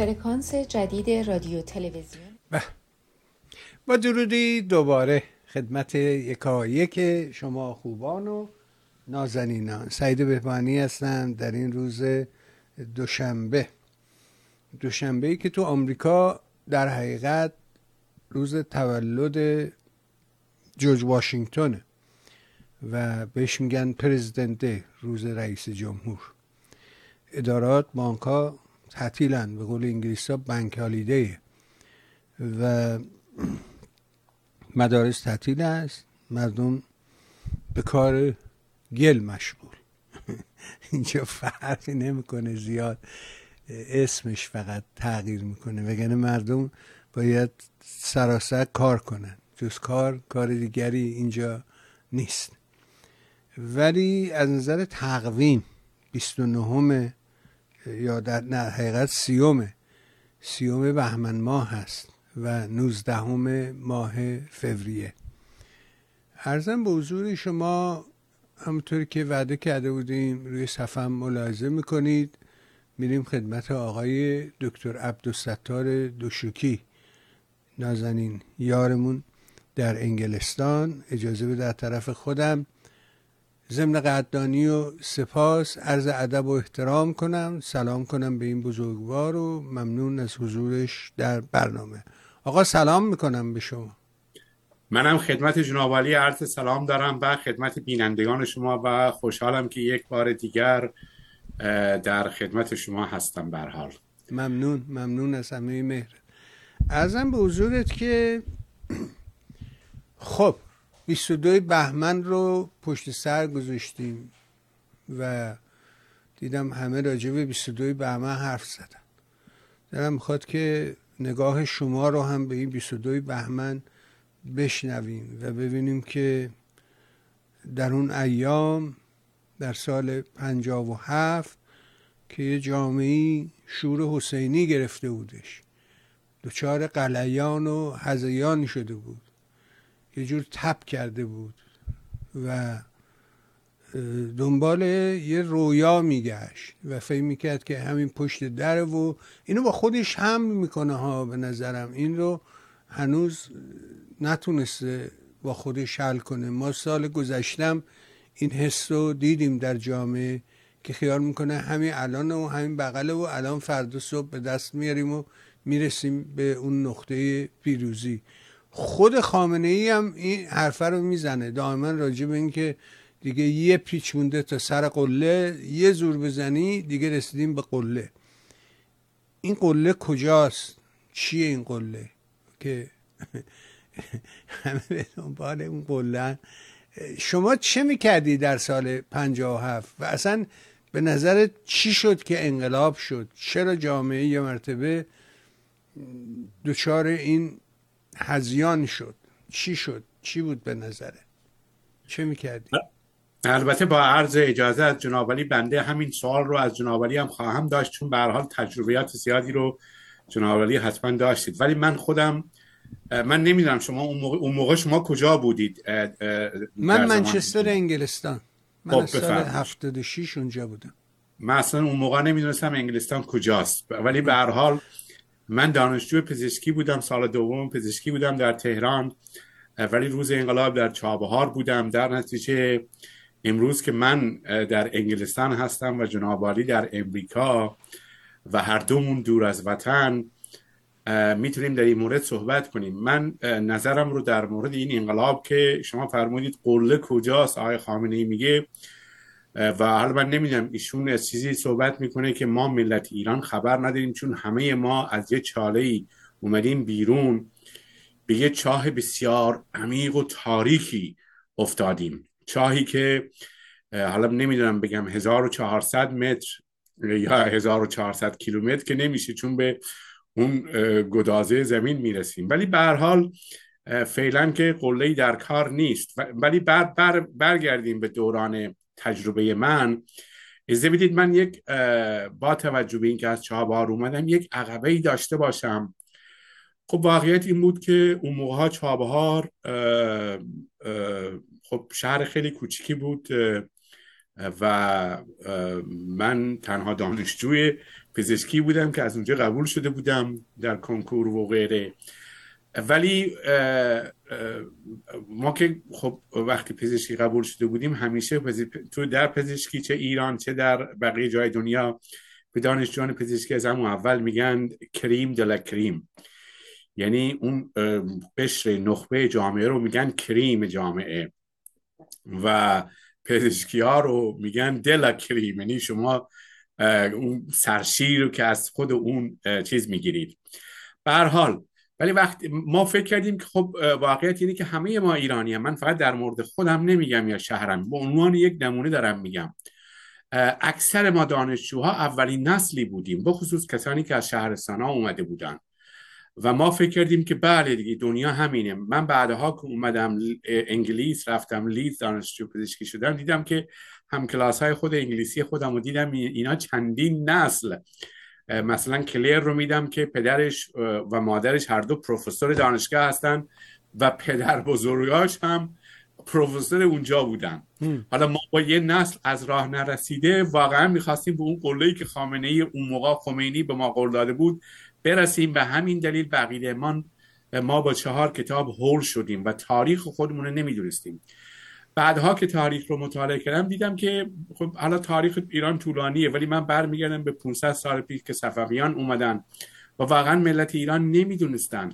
فرکانس جدید رادیو تلویزیون. با درودی دوباره خدمت یکایک شما خوبان و نازنینان. سعید بهبانی هستم در این روز دوشنبه. دوشنبه ای که تو آمریکا در حقیقت روز تولد جورج واشنگتونه و بهش میگن پرزیدنت روز رئیس جمهور. ادارات بانک تعطیلن. به قول انگلیس ها بنک و مدارس تعطیل است. مردم به کار گل مشغول. اینجا فرقی نمی‌کنه زیاد. اسمش فقط تغییر می‌کنه. وگرنه مردم باید سراسر کار کنن. جز کار کار دیگری اینجا نیست. ولی از نظر تقویم 29 یا در نه حقیقت سیومه. سیوم بهمن ماه هست و نوزدهم ماه فوریه. ارزم به حضور شما همونطوری که وعده کرده بودیم روی صفحه ملاحظه می‌کنید. میریم خدمت آقای دکتر عبدالستار دوشوکی. نازنین یارمون در انگلستان. اجازه به در طرف خودم ضمن قدردانی و سپاس عرض ادب و احترام کنم. سلام کنم به این بزرگوار و ممنون از حضورش در برنامه. آقا سلام می‌کنم به شما. منم خدمت جناب عرض سلام دارم و خدمت بینندگان شما و خوشحالم که یک بار دیگر در خدمت شما هستم حال. ممنون ممنون از همه مهر. ارزم به حضورت که خب 22 بهمن رو پشت سر گذاشتیم و دیدم همه راجع به 22 بهمن حرف زدن. دارم می‌خواد که نگاه شما رو هم به این 22 بهمن بشنویم و ببینیم که در اون ایام در سال 57 که یه جامعه شور حسینی گرفته بودش. دچار قلیان و هزیان شده بود. یه جور تپ کرده بود و دنبال یه رویا میگشت و فکر می‌کرد که همین پشت در و اینو با خودش هم می‌کنه ها به نظرم. این رو هنوز نتونسته با خودش حل کنه. ما سال گذشتم این حس رو دیدیم در جامعه که خیال می‌کنه همین الان و همین بغله و الان فردا صبح به دست میاریم و می‌رسیم به اون نقطه پیروزی. خود خامنه ای هم این حرفه رو می‌زنه. دائما راجع به اینکه دیگه یه پیچ مونده تا سر قله یه زور بزنی دیگه رسیدیم به قله. این قله کجاست؟ چیه این قله؟ که همه به دنبال اون قله شما چه می‌کردی در سال 57 و اصلا به نظر چی شد که انقلاب شد؟ چرا جامعه یه مرتبه دچار این هزیان شد. چی شد؟ چی بود به نظره چه می‌کردی؟ البته با عرض اجازه از جنابالی بنده همین سوال رو از جنابالی هم خواهم داشت چون به حال تجربیات زیادی رو جنابالی حتما داشتید. ولی من خودم من نمی‌دونم شما اون موقع, اون موقع شما کجا بودید؟ من منچستر انگلستان. من خب، سال 76 اونجا بودم. من اصلا اون موقع نمی‌دونستم انگلستان کجاست. ولی به هر حال من دانشجو پزشکی بودم سال دوم پزشکی بودم در تهران ولی روز انقلاب در چابهار بودم. در نتیجه امروز که من در انگلستان هستم و جناب در امریکا و هر دومون دور از وطن می‌تونیم در این مورد صحبت کنیم. من نظرم رو در مورد این انقلاب که شما فرمودید قله کجاست آقای خامنه ای میگه و حالا من نمی‌دونم ایشون چیزی صحبت می‌کنه که ما ملت ایران خبر نداریم چون همه ما از یه چاله ای اومدیم بیرون. به یه چاه بسیار عمیق و تاریخی افتادیم. چاهی که حالا نمی‌دونم بگم 1400 متر یا 1400 کیلومتر که نمیشه چون به اون گدازه زمین می‌رسیم. ولی به هر حال فعلا که قله در کار نیست. ولی بر بر برگردیم به دوران تجربه من. از بدید من یک با توجه به اینکه از چابهار اومدم یک عقبه ای داشته باشم. خب واقعیت این بود که اون موقع ها چابهار خب شهر خیلی کوچیکی بود و من تنها دانشجوی پزشکی بودم که از اونجا قبول شده بودم در کنکور و غیره. ولی ما که خب وقتی پزشکی قبول شده بودیم همیشه تو در پزشکی چه ایران چه در بقیه جای دنیا به دانشجویان پزشکی از همون اول میگن کریم دل کریم. یعنی اون قشر نخبه جامعه رو میگن کریم جامعه. و پزشکی ها رو میگن دل کریم. یعنی شما اون سرشیر رو که از خود اون چیز می‌گیرید. به حال ولی وقتی ما فکر کردیم که خب واقعیت اینه که همه ما ایرانی هم. من فقط در مورد خودم نمیگم یا شهرم به عنوان یک نمونه دارم میگم. اکثر ما دانشجوها اولین نسلی بودیم بخصوص کسانی که از شهرستان ها اومده بودن. و ما فکر کردیم که بله دیگه دنیا همینه. من بعدها که اومدم انگلیس رفتم لیز دانشجو پزشکی شدم دیدم که هم کلاس های خود انگلیسی خودم و دیدم اینا چندین نسل. مثلا کلیر رو میدم که پدرش و مادرش هر دو پروفسور دانشگاه هستن و پدر بزرگاش هم پروفسور اونجا بودن. حالا ما با یه نسل از راه نرسیده واقعا می‌خواستیم به اون قله که خامنه ای اون موقع خمینی به ما قول داده بود برسیم به همین دلیل بقیده ما ما با چهار کتاب هول شدیم و تاریخ خودمون رو نمی‌دونستیم. بعدها که تاریخ رو مطالعه کردم دیدم که خب حالا تاریخ ایران طولانیه ولی من برمیگردم به 500 سال پیش که صفویان اومدن و واقعا ملت ایران نمی‌دونستن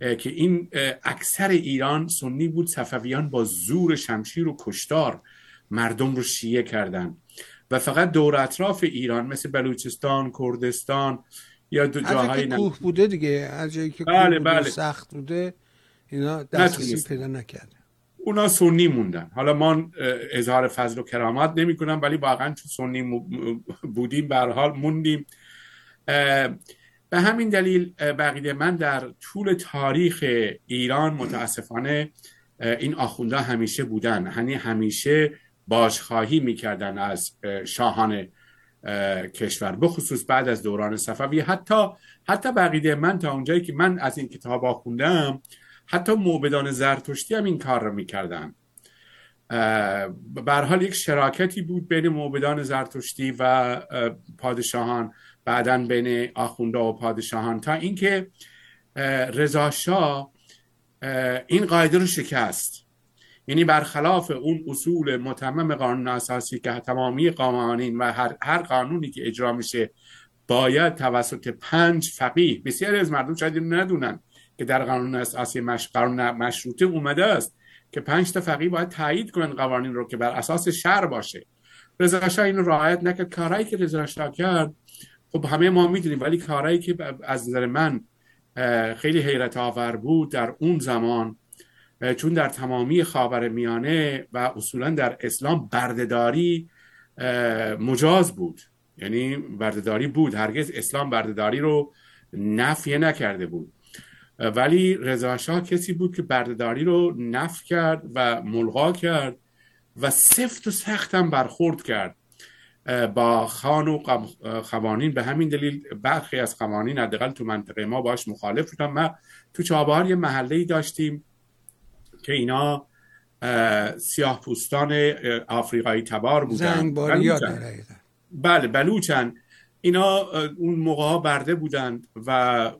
که این اکثر ایران سنی بود صفویان با زور شمشیر و کشتار مردم رو شیعه کردن. و فقط دور اطراف ایران مثل بلوچستان کردستان یا دو جاهای کوه بوده دیگه هر جایی که بله کوه بله. سخت بوده اینا دسترسی پیدا نکرده. اونا سنی موندن. حالا ما اظهار فضل و کرامات نمی کنم ولی واقعا تو سنی بودیم به حال موندیم. به همین دلیل بقیده من در طول تاریخ ایران متاسفانه این آخونده همیشه بودن. یعنی همیشه باشخواهی می‌کردن از شاهان کشور بخصوص بعد از دوران صفوی. حتی حتی بقیده من تا اونجایی که من از این کتاب آخوندم حتی موبدان زرتشتی هم این کار رو می‌کردن. حال یک شراکتی بود بین موبدان زرتشتی و پادشاهان بعدا بین آخونده و پادشاهان تا اینکه رضا شاه این قاعده رو شکست. یعنی برخلاف اون اصول متمم قانون اساسی که تمامی قوانین و هر, هر قانونی که اجرا میشه باید توسط پنج فقیه بسیاری از مردم شاید ندونن. که در قانون اساسی مش... قانون مشروطه اومده است که پنج تا فقیه باید تایید کنن قوانین رو که بر اساس شر باشه. رضا شاه اینو رعایت نکرد. کارهایی که رضا شاه کرد خب همه ما می‌دونیم ولی کارهایی که از نظر من خیلی حیرت آور بود در اون زمان چون در تمامی خاور میانه و اصولا در اسلام بردهداری مجاز بود. یعنی بردهداری بود. هرگز اسلام بردهداری رو نفیه نکرده بود. ولی رضا شاه کسی بود که بردهداری رو نف کرد و ملغا کرد و سفت و سخت هم برخورد کرد. با خان و قوانین به همین دلیل برخی از قوانین حداقل تو منطقه ما باش مخالف بودم ما تو چابهار یه محله ای داشتیم که اینا سیاه پوستان آفریقایی تبار بودن. بله بلوچن. اینا اون موقع برده بودند و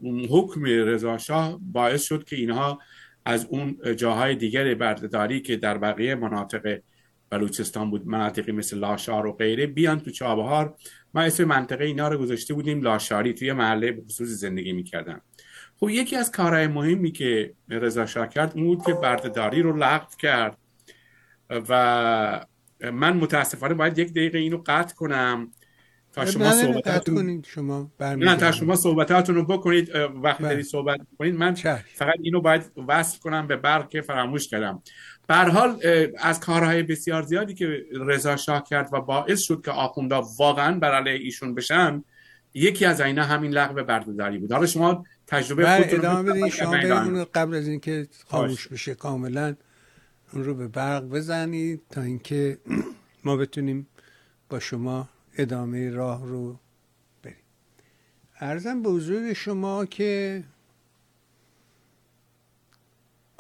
اون حکم رضا باعث شد که اینها از اون جاهای دیگر بردهداری که در بقیه مناطق بلوچستان بود مناطقی مثل لاشار و غیره بیان تو چابهار. ما اسم منطقه اینا رو گذاشته بودیم لاشاری توی محله به خصوص زندگی می‌کردن. خب یکی از کارهای مهمی که رضا شاه کرد اون بود که بردهداری رو لغو کرد و من متاسفانه باید یک دقیقه اینو قطع کنم. تا شما صحبتاتون شما نه تا شما صحبتاتون رو بکنید وقتی بله. داری صحبت کنید من فقط اینو باید وصل کنم به برق که فراموش کردم. حال از کارهای بسیار زیادی که رضا شاه کرد و باعث شد که آخوندا واقعا بر علیه ایشون بشن یکی از اینا همین لغو بردهداری بود. حالا شما تجربه بله ادامه بدین. شما قبل از اینکه خاموش بشه کاملا اون رو به برق بزنید تا اینکه ما بتونیم با شما ادامه راه رو بریم. ارزم به حضور شما که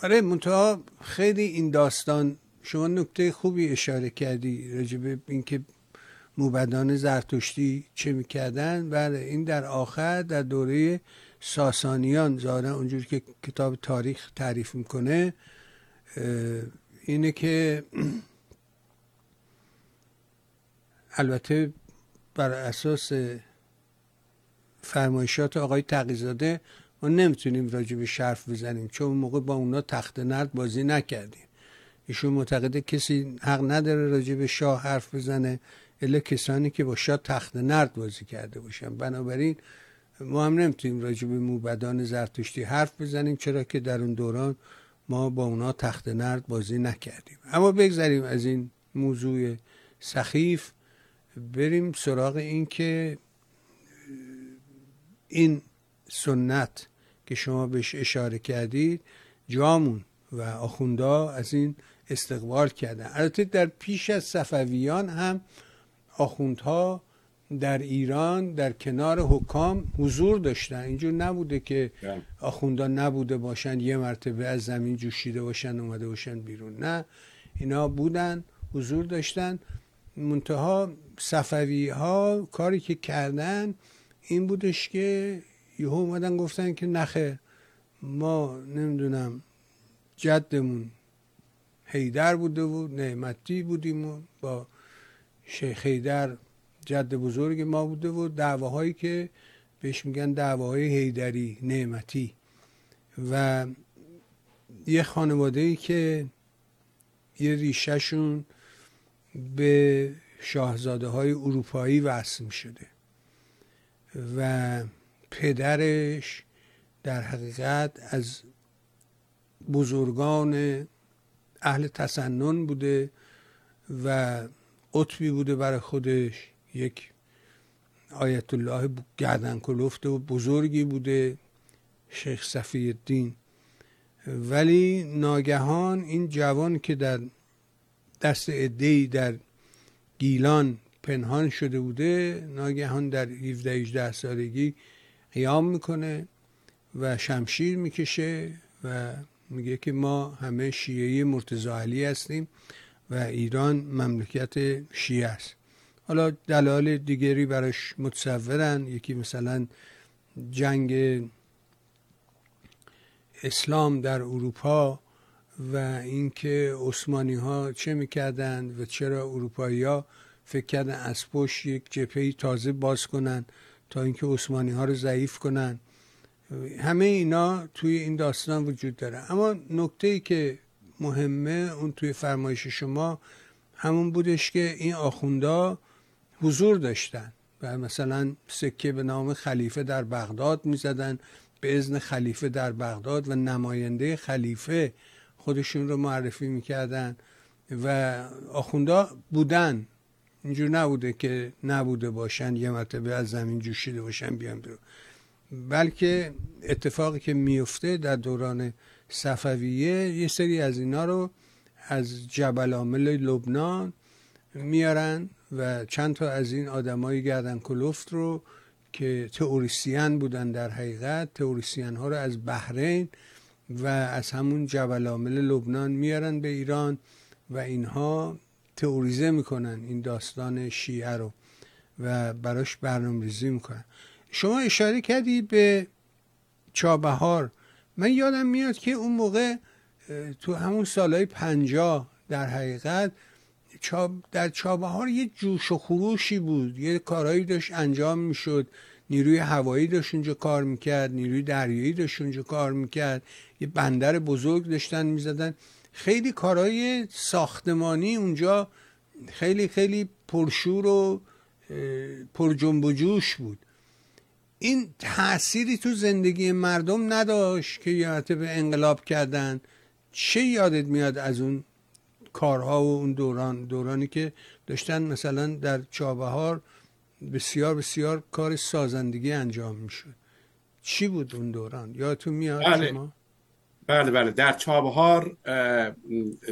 آره منتها خیلی این داستان شما نکته خوبی اشاره کردی راجب اینکه موبدان زرتشتی چه می‌کردن. بله این در آخر در دوره ساسانیان ظاهرا اونجور که کتاب تاریخ تعریف می‌کنه اینه که البته بر اساس فرمایشات آقای تقیزاده ما نمی‌تونیم راجع به شرف بزنیم چون موقع با اونا تخت نرد بازی نکردیم. ایشون معتقده کسی حق نداره راجع به شاه حرف بزنه الا کسانی که با شاه تخت نرد بازی کرده باشن. بنابراین ما هم نمی‌تونیم راجع به موبدان زرتشتی حرف بزنیم چرا که در اون دوران ما با اونا تخت نرد بازی نکردیم. اما بگذاریم از این موضوع سخیف. بریم سراغ این که این سنت که شما بهش اشاره کردید جامون و آخوندا از این استقبال کردن. البته در پیش از صفویان هم آخوندها در ایران در کنار حکام حضور داشتن. اینجور نبوده که بله. آخوندا نبوده باشن یه مرتبه از زمین جوشیده باشن اومده باشن بیرون. نه اینا بودن حضور داشتن. منتها صفوی ها کاری که کردن این بودش که یهو اومدن گفتن که نخه ما نمی‌دونم جدمون هیدر بوده و نعمتی بودیم و با شیخ هیدر جد بزرگ ما بوده و دعواهایی که بهش میگن دعواهای هیدری نعمتی. و یه خانواده ای که یه ریشهشون به شاهزاده های اروپایی وصل شده و پدرش در حقیقت از بزرگان اهل تسنن بوده و قطبی بوده برای خودش یک آیت الله گردن کلفت و بزرگی بوده شیخ صفی الدین ولی ناگهان این جوان که در دست ادهی در گیلان پنهان شده بوده ناگهان در 17 18 سالگی قیام می‌کنه و شمشیر می‌کشه و میگه که ما همه شیعه مرتضی علی هستیم و ایران مملکت شیعه است. حالا دلال دیگری براش متصورن. یکی مثلا جنگ اسلام در اروپا و اینکه عثمانی ها چه می‌کردن و چرا اروپایی ها فکر کردن از پشت یک جپهی تازه باز کنن تا اینکه عثمانی ها رو ضعیف کنن. همه اینا توی این داستان وجود داره. اما نکته ای که مهمه اون توی فرمایش شما همون بودش که این آخوندا حضور داشتن و مثلا سکه به نام خلیفه در بغداد می‌زدن به ازن خلیفه در بغداد و نماینده خلیفه خودشون رو معرفی می‌کردن و آخوندا بودن. اینجور نبوده که نبوده باشن یه مرتبه از زمین جوشیده باشن بیان بیرون. بلکه اتفاقی که میفته در دوران صفویه یه سری از اینا رو از جبل عامل لبنان میارن و چند تا از این آدمای گردن کلفت رو که تئوریسین بودن در حقیقت تئوریسین ها رو از بحرین و از همون جبل عامل لبنان میارن به ایران و اینها تئوریزه می‌کنن این داستان شیعه رو و براش برنامه ریزی می‌کنن. شما اشاره کردی به چابهار. من یادم میاد که اون موقع تو همون سالهای پنجاه در حقیقت در چابهار یه جوش و خروشی بود. یه کارهایی داشت انجام می‌شد. نیروی هوایی داشت اونجا کار می‌کرد نیروی دریایی داشت اونجا کار می‌کرد. یه بندر بزرگ داشتن می‌زدن. خیلی کارهای ساختمانی اونجا خیلی خیلی پرشور و پر جنب و جوش بود. این تأثیری تو زندگی مردم نداشت که یادت به انقلاب کردن. چه یادت میاد از اون کارها و اون دوران؟ دورانی که داشتن مثلا در چابهار بسیار بسیار کار سازندگی انجام می‌شد. چی بود اون دوران؟ یادتون میاد بله. شما؟ بله بله. در چابهار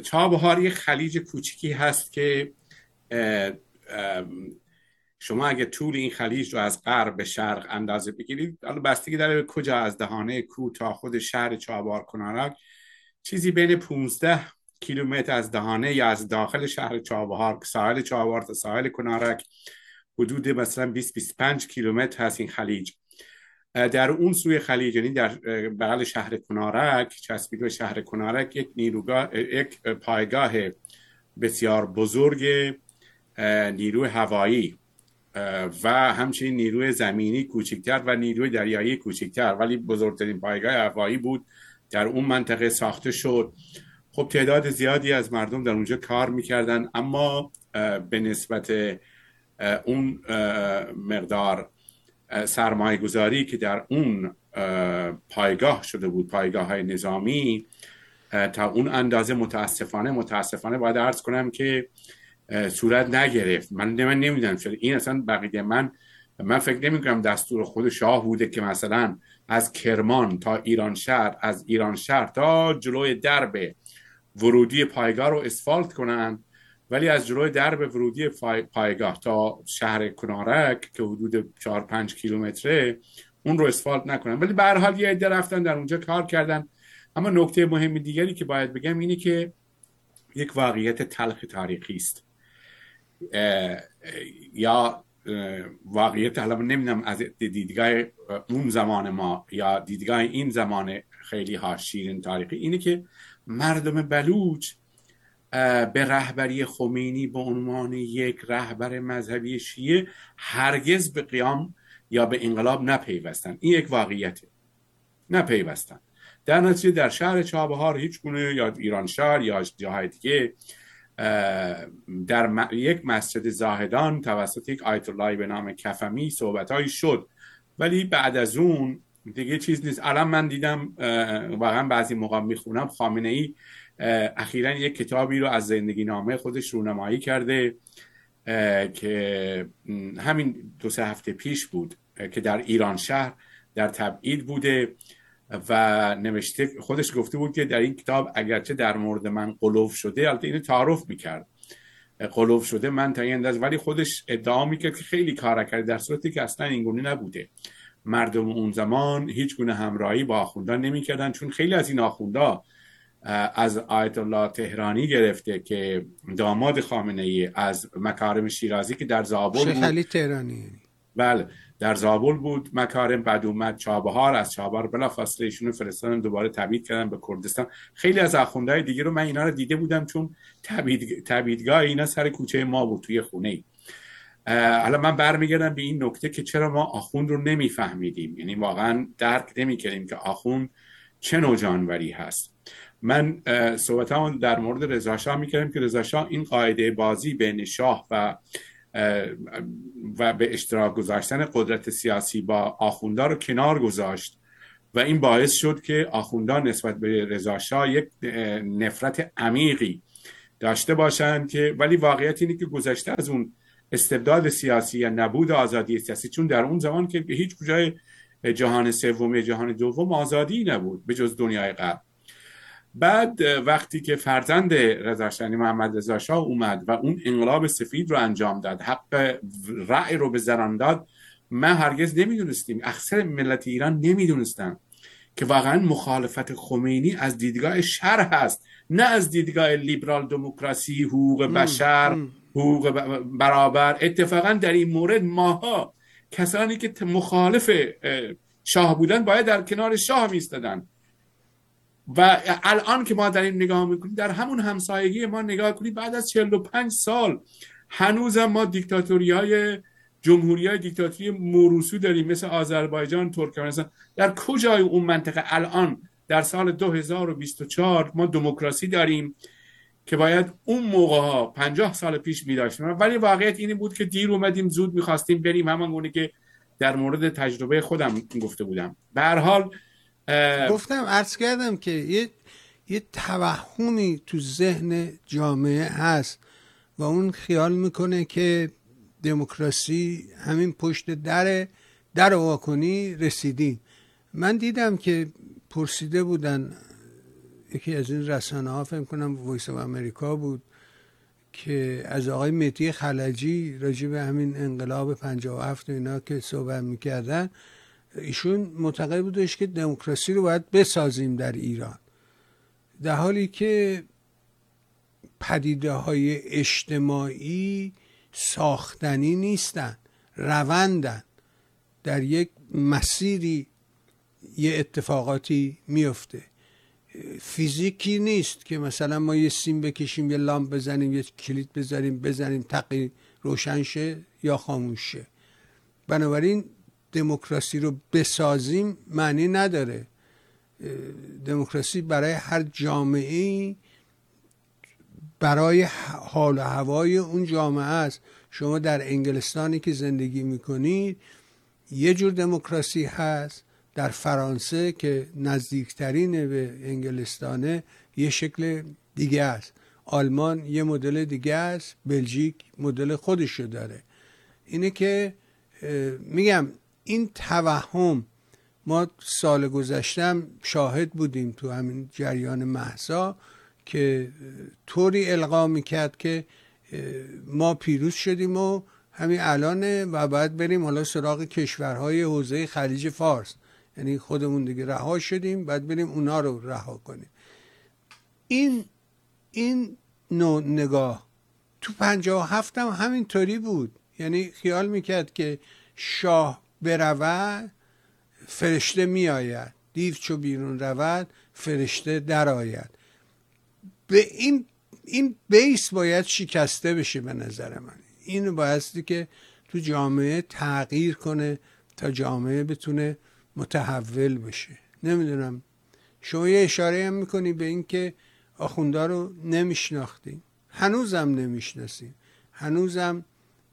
چابهار یه خلیج کوچیکی هست که شما اگه طول این خلیج رو از غرب به شرق اندازه بگیرید حالا بستگی داره کجا از دهانه کو تا خود شهر چابهار کنارک چیزی بین 15 کیلومتر از دهانه یا از داخل شهر چابهار ساحل چابهار تا ساحل کنارک حدود مثلا 20 25 کیلومتر هست این خلیج. در اون سوی خلیج یعنی در بغل شهر کنارک چسبید به شهر کنارک یک نیروگاه یک پایگاه بسیار بزرگ نیروی هوایی و همچنین نیروی زمینی کوچکتر و نیروی دریایی کوچکتر. ولی بزرگترین پایگاه هوایی بود. در اون منطقه ساخته شد. خب تعداد زیادی از مردم در اونجا کار می‌کردن. اما به نسبت اون مقدار سرمایه گذاری که در اون پایگاه شده بود پایگاه های نظامی تا اون اندازه متاسفانه متاسفانه باید ارز کنم که صورت نگرفت. من من نمی‌دونم شده این اصلا بقیه من من فکر نمی کنم دستور خود شاه بوده که مثلا از کرمان تا ایران شهر از ایران شهر تا جلوی درب ورودی پایگاه رو اسفالت کنن. ولی از جلوی درب ورودی پایگاه تا شهر کنارک که حدود 4 5 کیلومتره اون رو اسفالت نکنن. ولی به هر حال یه عده رفتن در اونجا کار کردن. اما نکته مهم دیگری که باید بگم اینه که یک واقعیت تلخ تاریخی است. یا واقعیت حالا نمی‌دونم از دیدگاه اون زمان ما یا دیدگاه این زمان خیلی ها شیرین تاریخی. اینه که مردم بلوچ به رهبری خمینی به عنوان یک رهبر مذهبی شیعه هرگز به قیام یا به انقلاب نپیوستن. این یک واقعیته. نپیوستن. در نتیجه در شهر چابهار هیچ گونه یا ایران شهر یا جاهای دیگه در یک مسجد زاهدان توسط یک آیت الله به نام کفمی صحبت شد. ولی بعد از اون دیگه چیز نیست. الان من دیدم واقعا بعضی موقع می‌خونم خامنه ای اخیرا یک کتابی رو از زندگی نامه خودش رونمایی کرده که همین دو سه هفته پیش بود که در ایران شهر در تبعید بوده و نوشته خودش گفته بود که در این کتاب اگرچه در مورد من قلوف شده البته اینو تعارف می‌کرد. قلوف شده من تا این ولی خودش ادعا می‌کرد که خیلی کار کرده در صورتی که اصلا اینگونه نبوده. مردم اون زمان هیچ گونه همراهی با آخوندان نمی‌کردن چون خیلی از این آخوندا از آیت الله تهرانی گرفته که داماد خامنه ای از مکارم شیرازی که در زابل شیخ علی تهرانی. بله در زابل بود. مکارم بعد اومد چابهار از چابهار بلا فاصله ایشونو فرستادن دوباره تبعید کردن به کردستان. خیلی از اخوندهای دیگه رو من اینا رو دیده بودم چون تبعید تبعیدگاه اینا سر کوچه ما بود توی خونه ای حالا من برمیگردم به این نکته که چرا ما آخوند رو نمیفهمیدیم. یعنی واقعا درک نمی‌کردیم که آخوند چه نوع جانوری هست. من صحبت در مورد رضا می‌کردم که رضا این قاعده بازی بین شاه و و به اشتراک گذاشتن قدرت سیاسی با آخوندا رو کنار گذاشت و این باعث شد که آخوندا نسبت به رضا یک نفرت عمیقی داشته باشند که ولی واقعیت اینه که گذشته از اون استبداد سیاسی یا نبود آزادی سیاسی چون در اون زمان که هیچ کجای جهان سوم جهان دوم آزادی نبود به جز دنیای غرب. بعد وقتی که فرزند رضا یعنی محمد رضا شاه اومد و اون انقلاب سفید رو انجام داد حق رأی رو به زنان داد ما هرگز نمی‌دونستیم. اکثر ملت ایران نمی‌دونستن که واقعا مخالفت خمینی از دیدگاه شر هست نه از دیدگاه لیبرال دموکراسی حقوق بشر حقوق برابر. اتفاقا در این مورد ماها کسانی که مخالف شاه بودن باید در کنار شاه میستدن و الان که ما در این نگاه می‌کنیم در همون همسایگی ما نگاه کنیم بعد از 45 سال هنوز ما دیکتاتوری های جمهوری های دیکتاتوری موروسو داریم مثل آذربایجان ترکمنستان. در کجای اون منطقه؟ الان در سال 2024 ما دموکراسی داریم که باید اون موقع ها 50 سال پیش می داشتیم ولی واقعیت اینی بود که دیر اومدیم زود می‌خواستیم بریم همان گونه که در مورد تجربه خودم گفته بودم. به هر حال گفتم عرض کردم که یه یه توهمی تو ذهن جامعه هست و اون خیال می‌کنه که دموکراسی همین پشت دره در وا کنی رسیدیم من دیدم که پرسیده بودن یکی از این رسانه ها فکر کنم Voice of America بود که از آقای مهدی خلجی راجع به همین انقلاب 57 و اینا که صحبت می‌کردن ایشون معتقد بودش که دموکراسی رو باید بسازیم در ایران. در حالی که پدیده های اجتماعی ساختنی نیستن روندن. در یک مسیری یه اتفاقاتی میفته. فیزیکی نیست که مثلا ما یه سیم بکشیم یه لامپ بزنیم یه کلید بذاریم بزنیم تقی روشن شه یا خاموش شه. بنابراین دموکراسی رو بسازیم معنی نداره. دموکراسی برای هر جامعه برای حال و هوای اون جامعه است. شما در انگلستانی که زندگی می‌کنید یه جور دموکراسی هست. در فرانسه که نزدیکترین به انگلستانه یه شکل دیگه است. آلمان یه مدل دیگه است. بلژیک مدل خودشو داره. اینه که میگم این توهم ما سال گذشتم شاهد بودیم تو همین جریان محسا که طوری القا می‌کرد که ما پیروز شدیم و همین الانه و باید بریم حالا سراغ کشورهای حوزه خلیج فارس. یعنی خودمون دیگه رها شدیم بعد بریم اونا رو رها کنیم. این این نوع نگاه تو پنجاه هفتم همینطوری بود. یعنی خیال می‌کرد که شاه برود فرشته میآید. دیو چو بیرون رود فرشته درآید. به این این بیس باید شکسته بشه به نظر من. این بایستی که تو جامعه تغییر کنه تا جامعه بتونه متحول بشه. نمی‌دونم. شما یه اشاره هم می‌کنی به اینکه آخوندا رو نمیشناختیم هنوزم نمی‌شناسیم هنوزم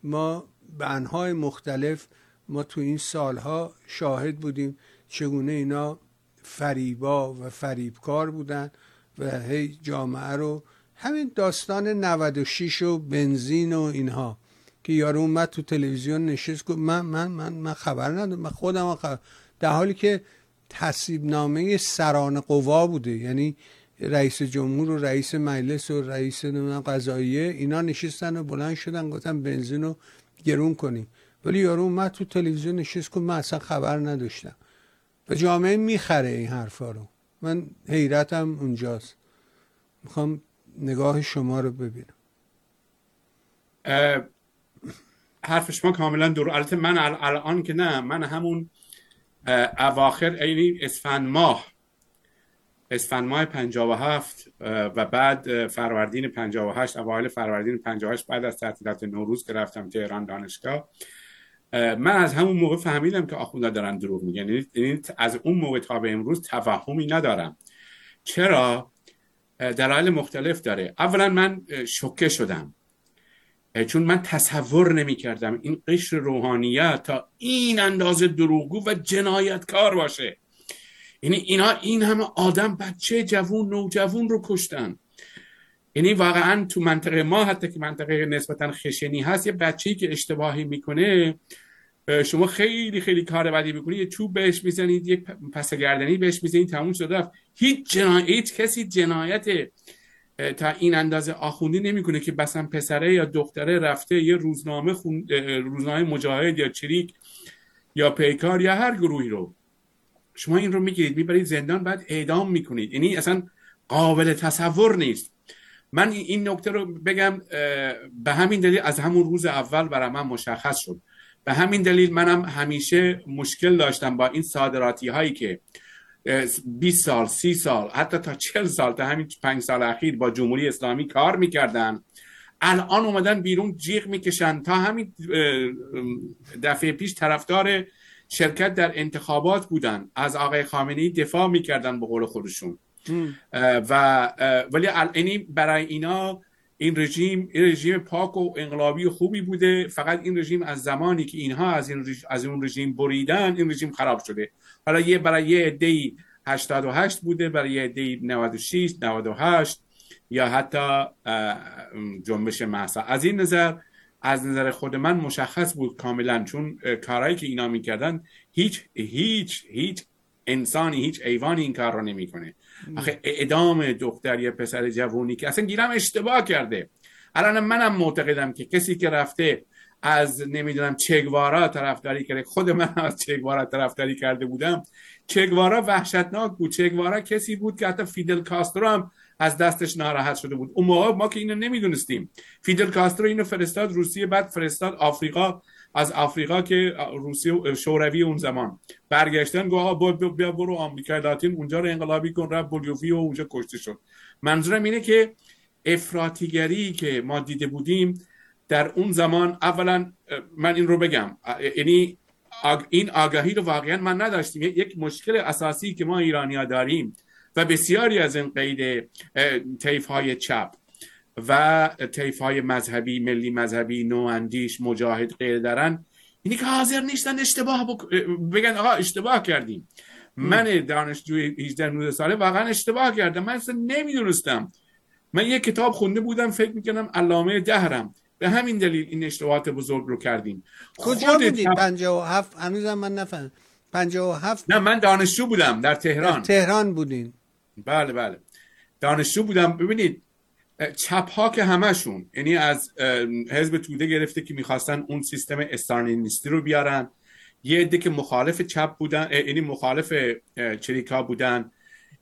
ما به انهای مختلف ما تو این سالها شاهد بودیم چگونه اینا فریبا و فریبکار بودن و هی جامعه رو همین داستان 96 و بنزین و اینها که یارو اومد تو تلویزیون نشست گفت من من من من خبر ندارم من خودم خبر. در حالی که تصیب نامه سران قوا بوده یعنی رئیس جمهور و رئیس مجلس و رئیس قضاییه اینا نشستن و بلند شدن گفتن بنزین رو گرون کنیم. ولی یارو اومد تو تلویزیون نشست که من اصلا خبر نداشتم. و جامعه می‌خره این حرفا رو. من حیرتم اونجاست. می‌خوام نگاه شما رو ببینم. حرف شما کاملا دور البته من الان که نه من همون اواخر یعنی اسفند ماه. اسفند ماه 57 و بعد فروردین 58 اوایل فروردین 58 بعد از تعطیلات نوروز که رفتم تهران دانشگاه. من از همون موقع فهمیدم که آخونده دارن دروغ میگن. یعنی, یعنی از اون موقع تا به امروز توهمی ندارم. چرا؟ دلایل مختلف داره. اولا من شوکه شدم. چون من تصور نمی کردم این قشر روحانیت تا این اندازه دروغگو و جنایتکار باشه. یعنی اینا این همه آدم بچه جوون نوجوون رو کشتن. یعنی واقعا تو منطقه ما حتی که منطقه نسبتا خشنی هست یه بچه‌ای که اشتباهی می‌کنه شما خیلی خیلی کار بدی می‌کنید یه چوب بهش می‌زنید یک پس گردنی بهش می‌زنید تموم شده رفت. هیچ جنایت کسی جنایت تا این اندازه آخوندی نمی‌کنه که بسن پسره یا دختره رفته یه روزنامه خون... روزنامه مجاهد یا چریک یا پیکار یا هر گروهی رو. شما این رو می‌گیرید می‌برید زندان بعد اعدام می‌کنید. یعنی اصلا قابل تصور نیست. من این نکته رو بگم به همین دلیل از همون روز اول برای من مشخص شد. به همین دلیل منم همیشه مشکل داشتم با این صادراتی هایی که 20 سال 30 سال حتی تا 40 سال تا همین 5 سال اخیر با جمهوری اسلامی کار می‌کردن. الان اومدن بیرون جیغ می‌کشن. تا همین دفعه پیش طرفدار شرکت در انتخابات بودن. از آقای خامنه‌ای دفاع می‌کردن به قول خودشون. و ولی یعنی برای اینا این رژیم این رژیم پاک و انقلابی خوبی بوده. فقط این رژیم از زمانی که اینها از این از اون رژیم بریدن این رژیم خراب شده. حالا یه برای یه عده‌ای 88 بوده برای یه دی 96 98 یا حتی جنبش محسا از این نظر از نظر خود من مشخص بود کاملا چون کارهایی که اینا می‌کردن هیچ هیچ هیچ انسانی هیچ ایوانی این کار را نمی‌کنه. آخه اعدام دختر یا پسر جوونی که اصلا گیرم اشتباه کرده. الان منم معتقدم که کسی که رفته از نمی‌دونم چگوارا طرفداری کرده خود من از چگوارا طرفداری کرده بودم. چگوارا وحشتناک بود. چگوارا کسی بود که حتی فیدل کاسترو هم از دستش ناراحت شده بود. اون موقع ما که اینو نمی‌دونستیم. فیدل کاسترو اینو فرستاد روسیه بعد فرستاد آفریقا. از آفریقا که روسیه شوروی اون زمان برگشتن گفت بیا برو آمریکا لاتین اونجا رو انقلابی کن رفت بولیوی و اونجا کشته شد. منظورم اینه که افراطیگری که ما دیده بودیم در اون زمان اولا من این رو بگم. یعنی این آگاهی رو واقعا من نداشتیم. یک مشکل اساسی که ما ایرانیا داریم و بسیاری از این قید تیف های چپ. و تیف های مذهبی ملی مذهبی نواندیش مجاهد غیر دارن اینی که حاضر نیستن اشتباه بگن آقا اشتباه کردیم. من دانشجوی 18 19 ساله واقعا اشتباه کردم. من اصلا نمی‌دونستم. من یه کتاب خونده بودم فکر می‌کنم علامه دهرم. به همین دلیل این اشتباهات بزرگ رو کردیم. کجا بودید 57 هنوزم من نفهم. 57 نه من دانشجو بودم در تهران. تهران بودین. بله بله. دانشجو بودم. ببینید چپ ها که همشون یعنی از حزب توده گرفته که می‌خواستن اون سیستم استالینیستی رو بیارن. یه عده که مخالف چپ بودن یعنی مخالف چریکا بودن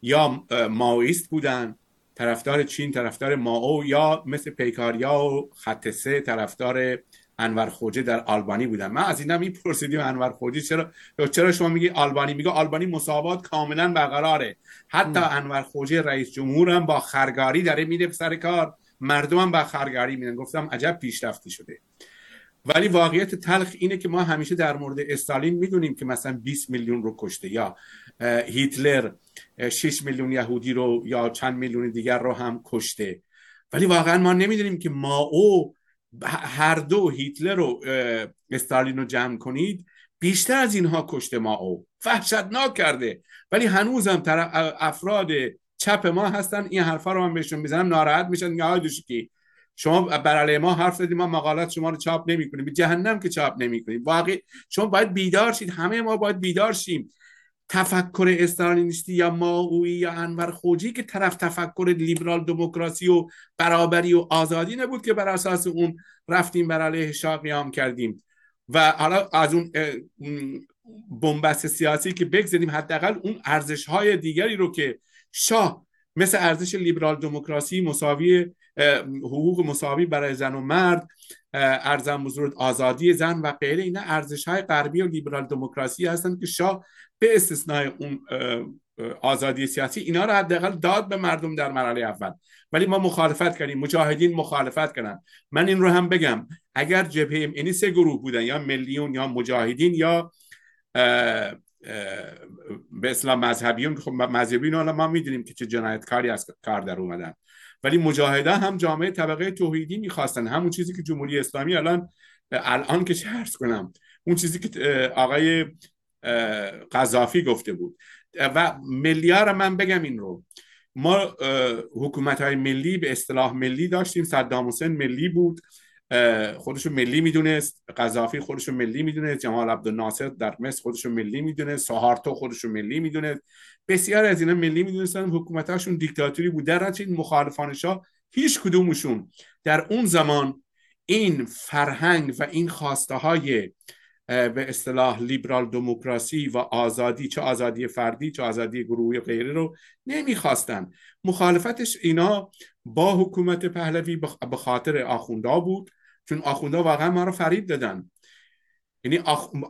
یا ماویست بودن طرفدار چین طرفدار ماو یا مثل پیکاریا و خط سه طرفدار انور خوجه در آلبانی بودن. من از اینم میپرسیدیم انور خوجه چرا چرا شما میگی آلبانی؟ میگه آلبانی مساوات کاملا برقراره. حتی انور خوجه رئیس جمهور هم با خرگاری داره میره سر کار. مردم هم با خرگاری میدن. گفتم عجب پیشرفتی شده. ولی واقعیت تلخ اینه که ما همیشه در مورد استالین می‌دونیم که مثلا 20 میلیون رو کشته یا هیتلر 6 میلیون یهودی رو یا چند میلیون دیگر رو هم کشته. ولی واقعا ما نمی‌دونیم که ما او هر دو هیتلر و استالین رو جمع کنید بیشتر از اینها کشته ما او. وحشتناک کرده. ولی هنوزم افراد چپ ما هستن این حرفا رو من بهشون می‌زنم ناراحت میشن یا که شما بر ما حرف زدید ما مقالات شما رو چاپ نمی‌کنیم به جهنم که چاپ نمی‌کنیم. واقعی شما باید بیدار شید همه ما باید بیدار شیم. تفکر استالینیستی یا ماوی یا انور خوجی که طرف تفکر لیبرال دموکراسی و برابری و آزادی نبود که بر اساس اون رفتیم بر علیه شاه قیام کردیم. و حالا از اون بنبست سیاسی که بگذاریم حداقل اون ارزش های دیگری رو که شاه مثل ارزش لیبرال دموکراسی مساوی حقوق مساوی برای زن و مرد ارزم بزرگ آزادی زن و غیره اینا ارزش های غربی و لیبرال دموکراسی هستند که شاه به استثنای اون آزادی سیاسی اینا رو حداقل داد به مردم در مرحله اول. ولی ما مخالفت کردیم مجاهدین مخالفت کردن. من این رو هم بگم اگر جبهه یعنی سه گروه بودن یا ملیون یا مجاهدین یا به اسلام مذهبیون خب مذهبیون حالا ما می‌دونیم که چه جنایتکاری از کار در اومدن. ولی مجاهده هم جامعه طبقه توحیدی می‌خواستن. همون چیزی که جمهوری اسلامی الان الان که چرس کنم اون چیزی که آقای قذافی گفته بود. و ملیار من بگم این رو. ما حکومت های ملی به اصطلاح ملی داشتیم. صدام حسین ملی بود. خودشو ملی می‌دونست قذافی خودشو ملی می‌دونست جمال عبدالناصر در مصر خودشو ملی می‌دونست سهارتو خودشو ملی می‌دونست. بسیار از اینا ملی می‌دونستن حکومتاشون دیکتاتوری بود. در این مخالفانشا هیچ کدومشون. در اون زمان این فرهنگ و این خواسته های به اصطلاح لیبرال دموکراسی و آزادی چه آزادی فردی چه آزادی گروهی غیره رو نمی‌خواستن. مخالفتش اینا با حکومت پهلوی به خاطر آخوندا بود. چون آخوندا واقعا ما رو فریب دادن. یعنی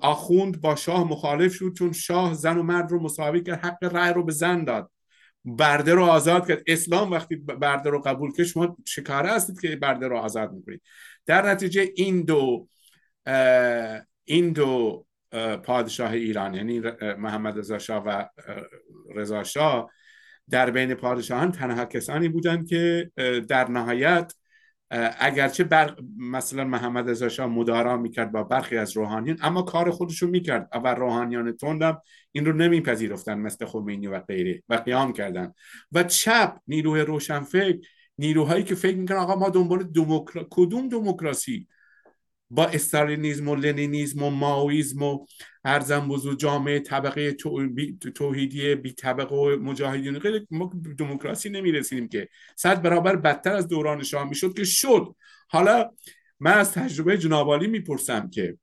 آخوند با شاه مخالف شد چون شاه زن و مرد رو مساوی کرد حق رأی رو به زن داد. برده رو آزاد کرد. اسلام وقتی برده رو قبول کرد شما شکاره هستید که برده رو آزاد می‌کنید؟ در نتیجه این دو این دو پادشاه ایران یعنی محمد رضا شاه و رضا شاه در بین پادشاهان تنها کسانی بودند که در نهایت اگرچه بر مثلا محمد رضا شاه مدارا می‌کرد با برخی از روحانیان اما کار خودشو می‌کرد. و روحانیان تندم این رو نمیپذیرفتن مثل خمینی و غیره و قیام کردن. و چپ نیروی روشنفکر نیروهایی که فکر می‌کنن آقا ما دنبال دموکرا... کدوم دموکراسی؟ با استالینیزم و لنینیزم و ماویزم و ارزم بزرگ جامعه طبقه توحیدی بی طبقه و مجاهدین. غیر ما دموکراسی نمی‌رسیدیم که. صد برابر بدتر از دوران شاه می‌شد که شد. حالا من از تجربه جنابالی می‌پرسم که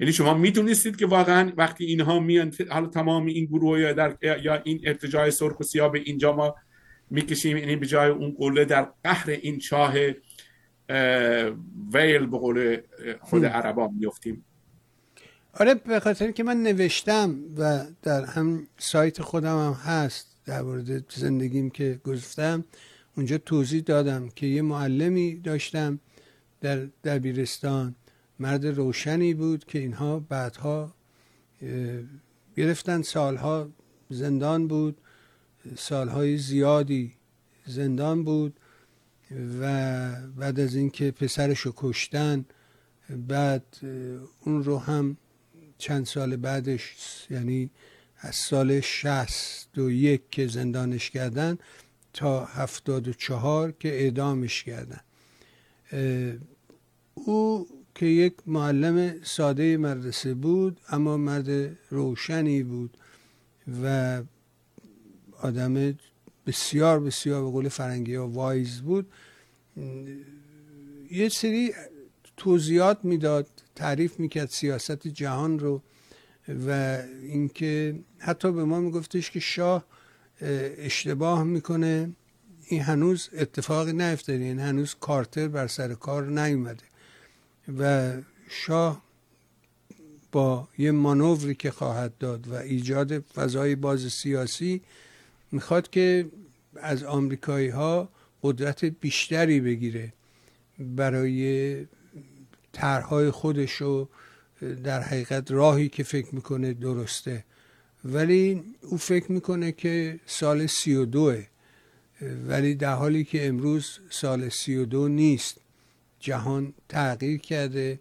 یعنی شما می‌دونستید که واقعا وقتی اینها میان حالا تمام این گروه یا, در یا این ارتجاع سرخ و سیاه به اینجا ما می‌کشیم یعنی به جای اون قله در قهر این شاه ویل به قول خود عربا میفتیم آره به خاطر که من نوشتم و در هم سایت خودم هم هست در مورد زندگیم که گذاشتم اونجا توضیح دادم که یه معلمی داشتم در دبیرستان. مرد روشنی بود که اینها بعدها گرفتن. سالها زندان بود. سالهای زیادی زندان بود. و بعد از اینکه پسرش رو کشتن بعد اون رو هم چند سال بعدش یعنی از سال شست و یک که زندانش کردن تا هفتاد و چهار که اعدامش کردن. او که یک معلم ساده مدرسه بود اما مرد روشنی بود و آدم بسیار بسیار به قول فرنگی ها وایز بود. یه سری توضیحات می‌داد تعریف می‌کرد سیاست جهان رو و اینکه حتی به ما میگفتش که شاه اشتباه می‌کنه. این هنوز اتفاقی نیفتاده این هنوز کارتر بر سر کار نیومده. و شاه با یه مانوری که خواهد داد و ایجاد فضای باز سیاسی می‌خواد که از آمریکایی ها قدرت بیشتری بگیره برای طرحهای خودش رو در حقیقت راهی که فکر می‌کنه درسته. ولی او فکر می‌کنه که سال سی و دوه ولی در حالی که امروز سال سی و دو نیست جهان تغییر کرده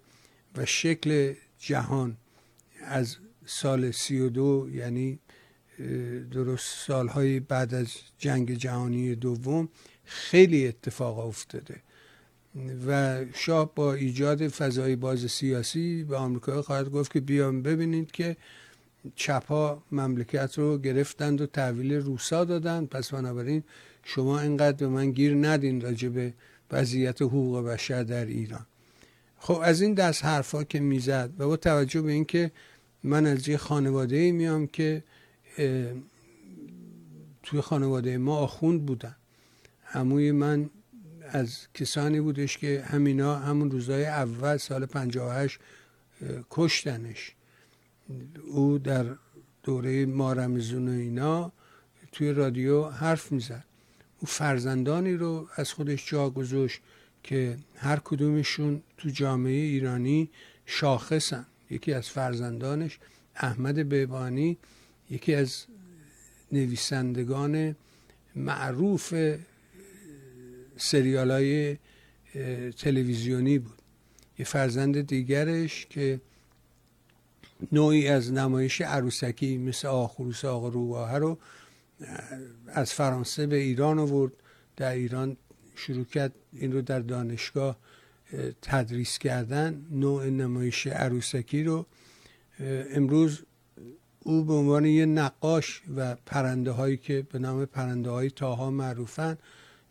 و شکل جهان از سال سی و دو یعنی درست سالهای بعد از جنگ جهانی دوم خیلی اتفاق افتاده و شاه با ایجاد فضای باز سیاسی به آمریکا خواهد گفت که بیام ببینید که چپا مملکت رو گرفتند و تحویل روسا دادند. پس بنابراین شما اینقدر به من گیر ندین راجع به وضعیت حقوق بشر در ایران. خب از این دست حرفا که می‌زد و با توجه به اینکه من از یه خانواده میام که توی خانواده ما آخوند بودن. عموی من از کسانی بودش که همینا همون روزای اول سال 58 کشتنش. او در دوره مارمزون و اینا توی رادیو حرف می‌زد. او فرزندانی رو از خودش جا گذاشت که هر کدومشون تو جامعه ایرانی شاخصن. یکی از فرزندانش احمد بیبانی یکی از نویسندگان معروف سریال های تلویزیونی بود. یه فرزند دیگرش که نوعی از نمایش عروسکی مثل آخروس آقا روباه رو از فرانسه به ایران آورد. در ایران شروع کرد این رو در دانشگاه تدریس کردن. نوع نمایش عروسکی رو امروز او به عنوان یه نقاش و پرنده هایی که به نام پرنده های تاها معروفن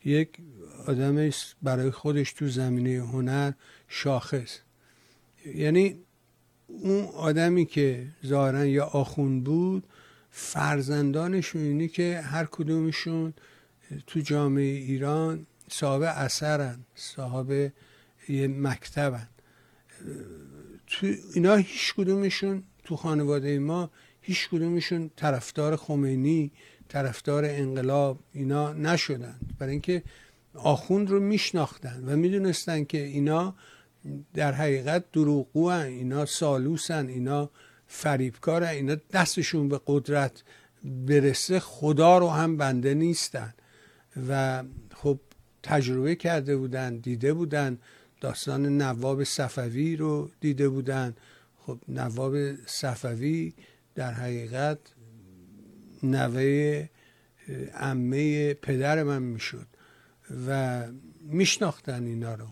یک آدم برای خودش تو زمینه هنر شاخص. یعنی اون آدمی که ظاهرا یا آخون بود فرزندانش اینی که هر کدومشون تو جامعه ایران صاحب اثرن صاحب یه مکتبن. تو اینا هیچ کدومشون تو خانواده ما هیچ کدومشون طرفدار خمینی طرفدار انقلاب اینا نشدن. برای اینکه آخوند رو میشناختن و می‌دونستن که اینا در حقیقت دروغگو اینا سالوسن اینا فریبکارن اینا دستشون به قدرت برسه خدا رو هم بنده نیستن. و خب تجربه کرده بودن دیده بودن داستان نواب صفوی رو دیده بودن. خب نواب صفوی در حقیقت نوه عمه پدر من می‌شد و میشناختن اینا رو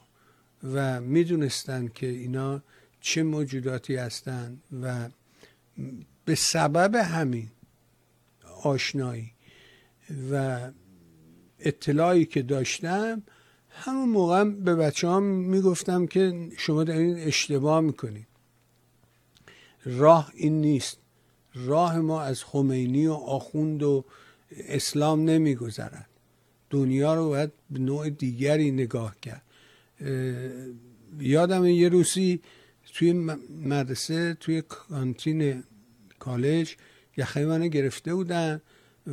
و می‌دونستن که اینا چه موجوداتی هستند و به سبب همین آشنایی و اطلاعی که داشتم همون موقع به بچه هم می‌گفتم که شما دارین اشتباه می‌کنید راه این نیست. راه ما از خمینی و آخوند و اسلام نمیگذرد. دنیا رو باید به نوع دیگری نگاه کرد. یادم یه روسی توی مدرسه توی کانتین کالج یخه منو گرفته بودن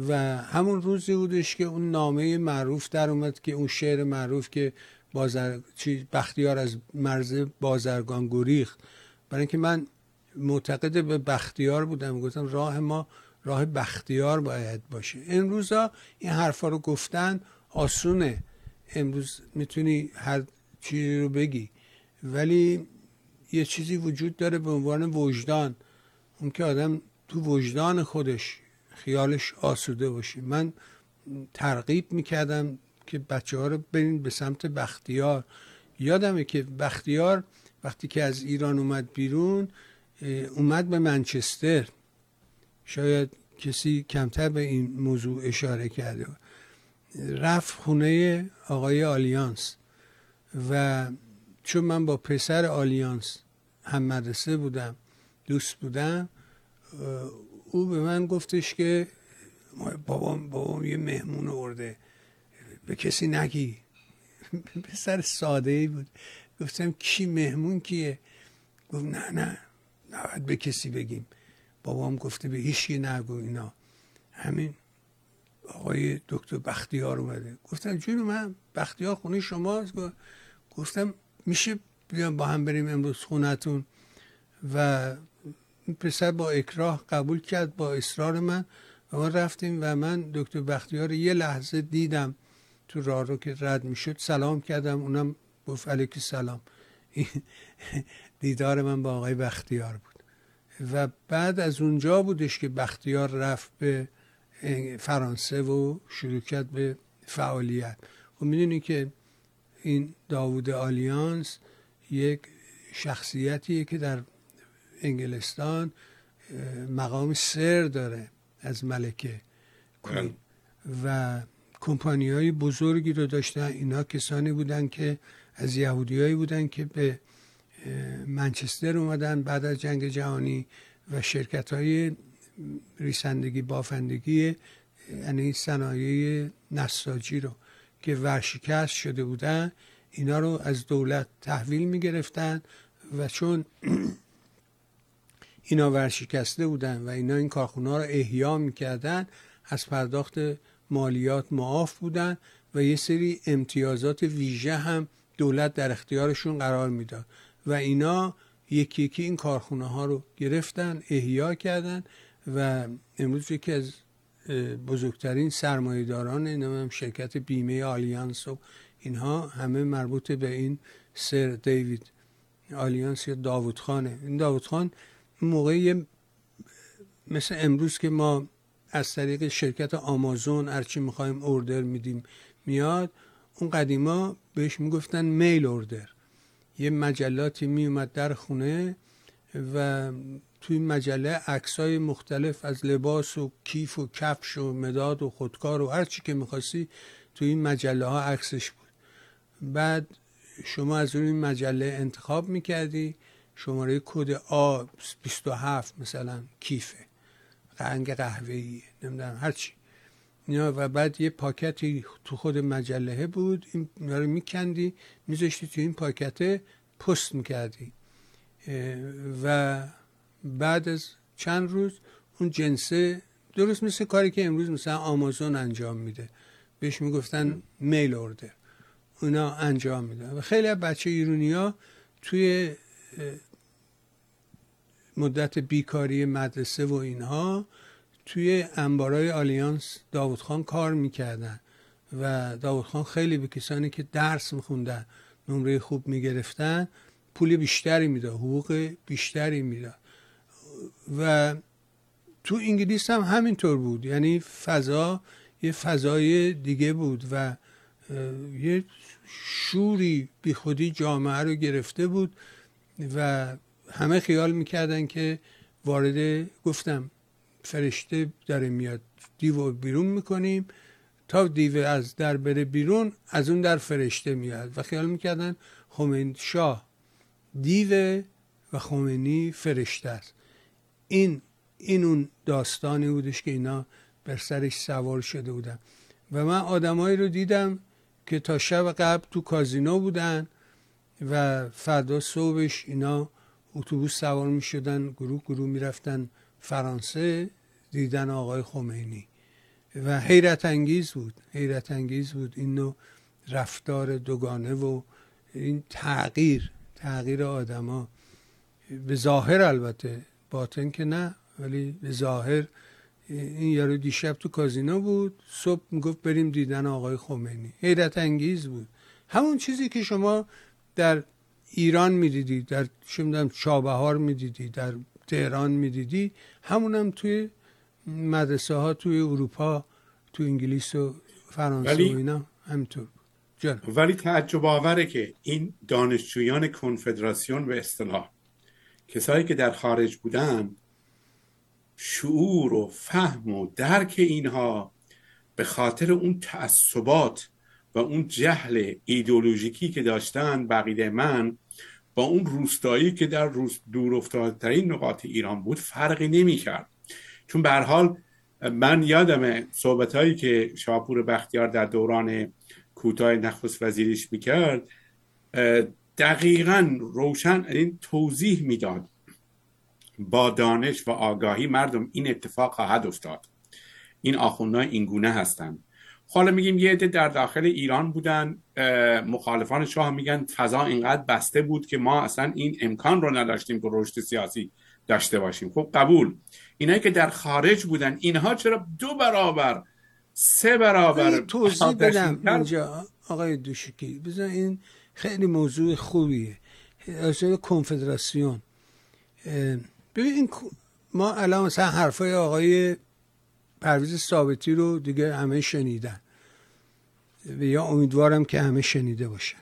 و همون روزی بودش که اون نامه معروف در اومد که اون شعر معروف که بازر... چی بختیار از مرز بازرگان گریخت. برای اینکه من معتقد به بختیار بودم. گفتم راه ما راه بختیار باید باشه. امروزا این حرفا رو گفتن آسونه. امروز می‌تونی هر چیزی رو بگی. ولی یه چیزی وجود داره به عنوان وجدان. اون که آدم تو وجدان خودش خیالش آسوده باشه. من ترغیب می‌کردم که بچه ها رو برین به سمت بختیار. یادمه که بختیار وقتی که از ایران اومد بیرون اومد به منچستر. شاید کسی کمتر به این موضوع اشاره کرده. رفت خونه آقای آلیانس و چون من با پسر آلیانس هم مدرسه بودم دوست بودم او به من گفتش که بابام بابام یه مهمون آورده به کسی نگی. پسر ساده ای بود. گفتم کی مهمون کیه؟ گفت نه نه. نباید به کسی بگیم. بابام گفته به هیچی نگو اینا. همین آقای دکتر بختیار اومده. گفتم جون من بختیار خونه شماست. گفتم میشه بیام با هم بریم امروز خونتون؟ و پسر با اکراه قبول کرد با اصرار من. و ما رفتیم و من دکتر بختیار یه لحظه دیدم تو راه رو که رد می‌شد. سلام کردم. اونم گفت علیکی سلام. دیدار من با آقای بختیار بود. و بعد از اونجا بودش که بختیار رفت به فرانسه و شروع کرد به فعالیت. و خب می‌دونی که این داوود آلیانس یک شخصیتیه که در انگلستان مقام سر داره از ملکه. کوین و کمپانی های بزرگی رو داشتن. اینا کسانی بودن که از یهودیایی بودن که به منچستر اومدن بعد از جنگ جهانی و شرکت های ریسندگی بافندگی یعنی صنایع نساجی رو که ورشکست شده بودن اینا رو از دولت تحویل می گرفتن و چون اینا ورشکسته بودن و اینا این کارخونه رو احیا می‌کردن از پرداخت مالیات معاف بودن و یه سری امتیازات ویژه هم دولت در اختیارشون قرار می‌داد. و اینا یکی یکی این کارخونه ها رو گرفتن احیا کردن و امروز یکی از بزرگترین سرمایهداران هم شرکت بیمه آلیانس و اینها همه مربوط به این سر دیوید آلیانس یا داوود خانه. این داوود خان موقعی مثل امروز که ما از طریق شرکت آمازون هرچی می‌خوایم اوردر میدیم میاد اون قدیما بهش می‌گفتن میل اوردر یه مجلاتی میومد در خونه و توی مجله عکسای مختلف از لباس و کیف و کفش و مداد و خودکار و هر چی که می‌خواستی توی این مجله ها عکسش بود. بعد شما از این مجله انتخاب می‌کردی شماره کد آ 27 مثلا کیفه رنگ قهوه‌ای نمی‌دونم هر چی. و بعد یه پاکتی تو خود مجله بود. این رو میکندی میذاشتی تو این پاکته پست می‌کردی. و بعد از چند روز اون جنسه درست مثل کاری که امروز مثلا آمازون انجام میده. بهش می‌گفتن میل اوردر. اونا انجام میدن. و خیلی از بچه ها توی مدت بیکاری مدرسه و اینها توی انبارای آلیانس داوود خان کار می‌کردن و داود خان خیلی به کسانی که درس میخوندن نمره خوب می‌گرفتن پول بیشتری می‌داد حقوق بیشتری می‌داد. و تو انگلیس هم همینطور بود. یعنی فضا یه فضای دیگه بود و یه شوری بیخودی جامعه رو گرفته بود و همه خیال می‌کردن که وارد گفتم فرشته داره میاد. دیو بیرون می‌کنیم. تا دیو از در بره بیرون از اون در فرشته میاد و خیال می‌کردن خمین شاه دیو و خمینی فرشته است. این این اون داستانی بودش که اینا بر سرش سوار شده بودن. و من آدمایی رو دیدم که تا شب قبل تو کازینو بودن و فردا صبحش اینا اتوبوس سوار می شدن گروه گروه می رفتن فرانسه دیدن آقای خمینی. و حیرت انگیز بود. حیرت انگیز بود این رفتار دوگانه و این تغییر تغییر آدما. به ظاهر البته باطن که نه ولی به ظاهر این یارو دیشب تو کازینو بود صبح می‌گفت بریم دیدن آقای خمینی. حیرت انگیز بود. همون چیزی که شما در ایران می‌دیدی در شمدم چابهار می‌دیدی در تهران می‌دیدی. همون هم توی مدرسه ها توی اروپا تو انگلیس و فرانسه ولی... و اینا. همینطور. ولی تعجب آوره که این دانشجویان کنفدراسیون به اصطلاح کسایی که در خارج بودن شعور و فهم و درک اینها به خاطر اون تعصبات و اون جهل ایدولوژیکی که داشتن بقیده من با اون روستایی که در روز دور افتادترین نقاط ایران بود فرقی نمی کرد چون به حال من یادم صحبت هایی که شاپور بختیار در دوران کوتاه نخست وزیریش می‌کرد دقیقا روشن این توضیح می‌داد با دانش و آگاهی مردم این اتفاق خواهد افتاد. این آخوندهای این گونه هستند. حالا میگیم یه عده در داخل ایران بودن. مخالفان شاه میگن فضا اینقدر بسته بود که ما اصلا این امکان رو نداشتیم که رشد سیاسی داشته باشیم. خب قبول. اینایی که در خارج بودن اینها چرا دو برابر سه برابر توضیح بدم اینجا آقای دوشکی. بزن این خیلی موضوع خوبیه. از کنفدراسیون. ببین ما الان مثلا حرفای آقای پرویز ثابتی رو دیگه همه شنیدن. یا امیدوارم که همه شنیده باشن.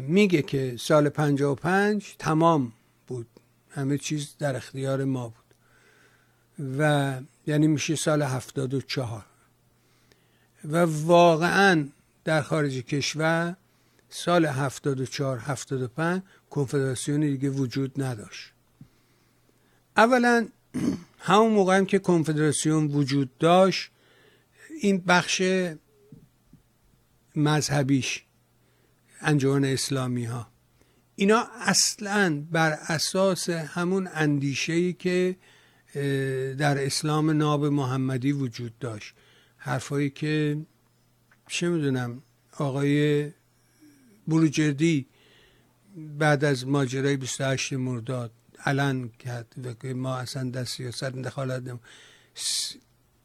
میگه که سال 55 تمام بود. همه چیز در اختیار ما بود. و یعنی میشه سال 74 و واقعا در خارج کشور سال 74 75 کنفدراسیون دیگه وجود نداشت. اولا همون موقع هم که کنفدراسیون وجود داشت این بخش مذهبیش انجمن اسلامی ها اینا اصلا بر اساس همون اندیشه ای که در اسلام ناب محمدی وجود داشت. حرفایی که چه می‌دونم آقای بروجردی بعد از ماجرای 28 مرداد علن کرد و که ما اصلا در سیاست دخالت نمون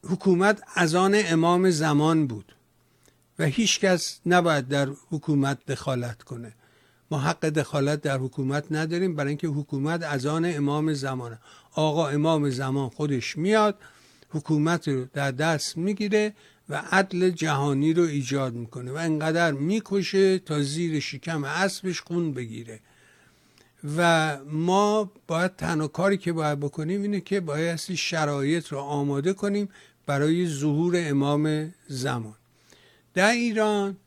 حکومت از آن امام زمان بود. و هیچ کس نباید در حکومت دخالت کنه. ما حق دخالت در حکومت نداریم برای اینکه حکومت از آن امام زمانه. آقا امام زمان خودش میاد حکومت رو در دست می‌گیره و عدل جهانی رو ایجاد می‌کنه و انقدر می‌کشه تا زیر شکم اسبش خون بگیره. و ما باید تنها کاری که باید بکنیم اینه که باید شرایط رو آماده کنیم برای ظهور امام زمان. در ایران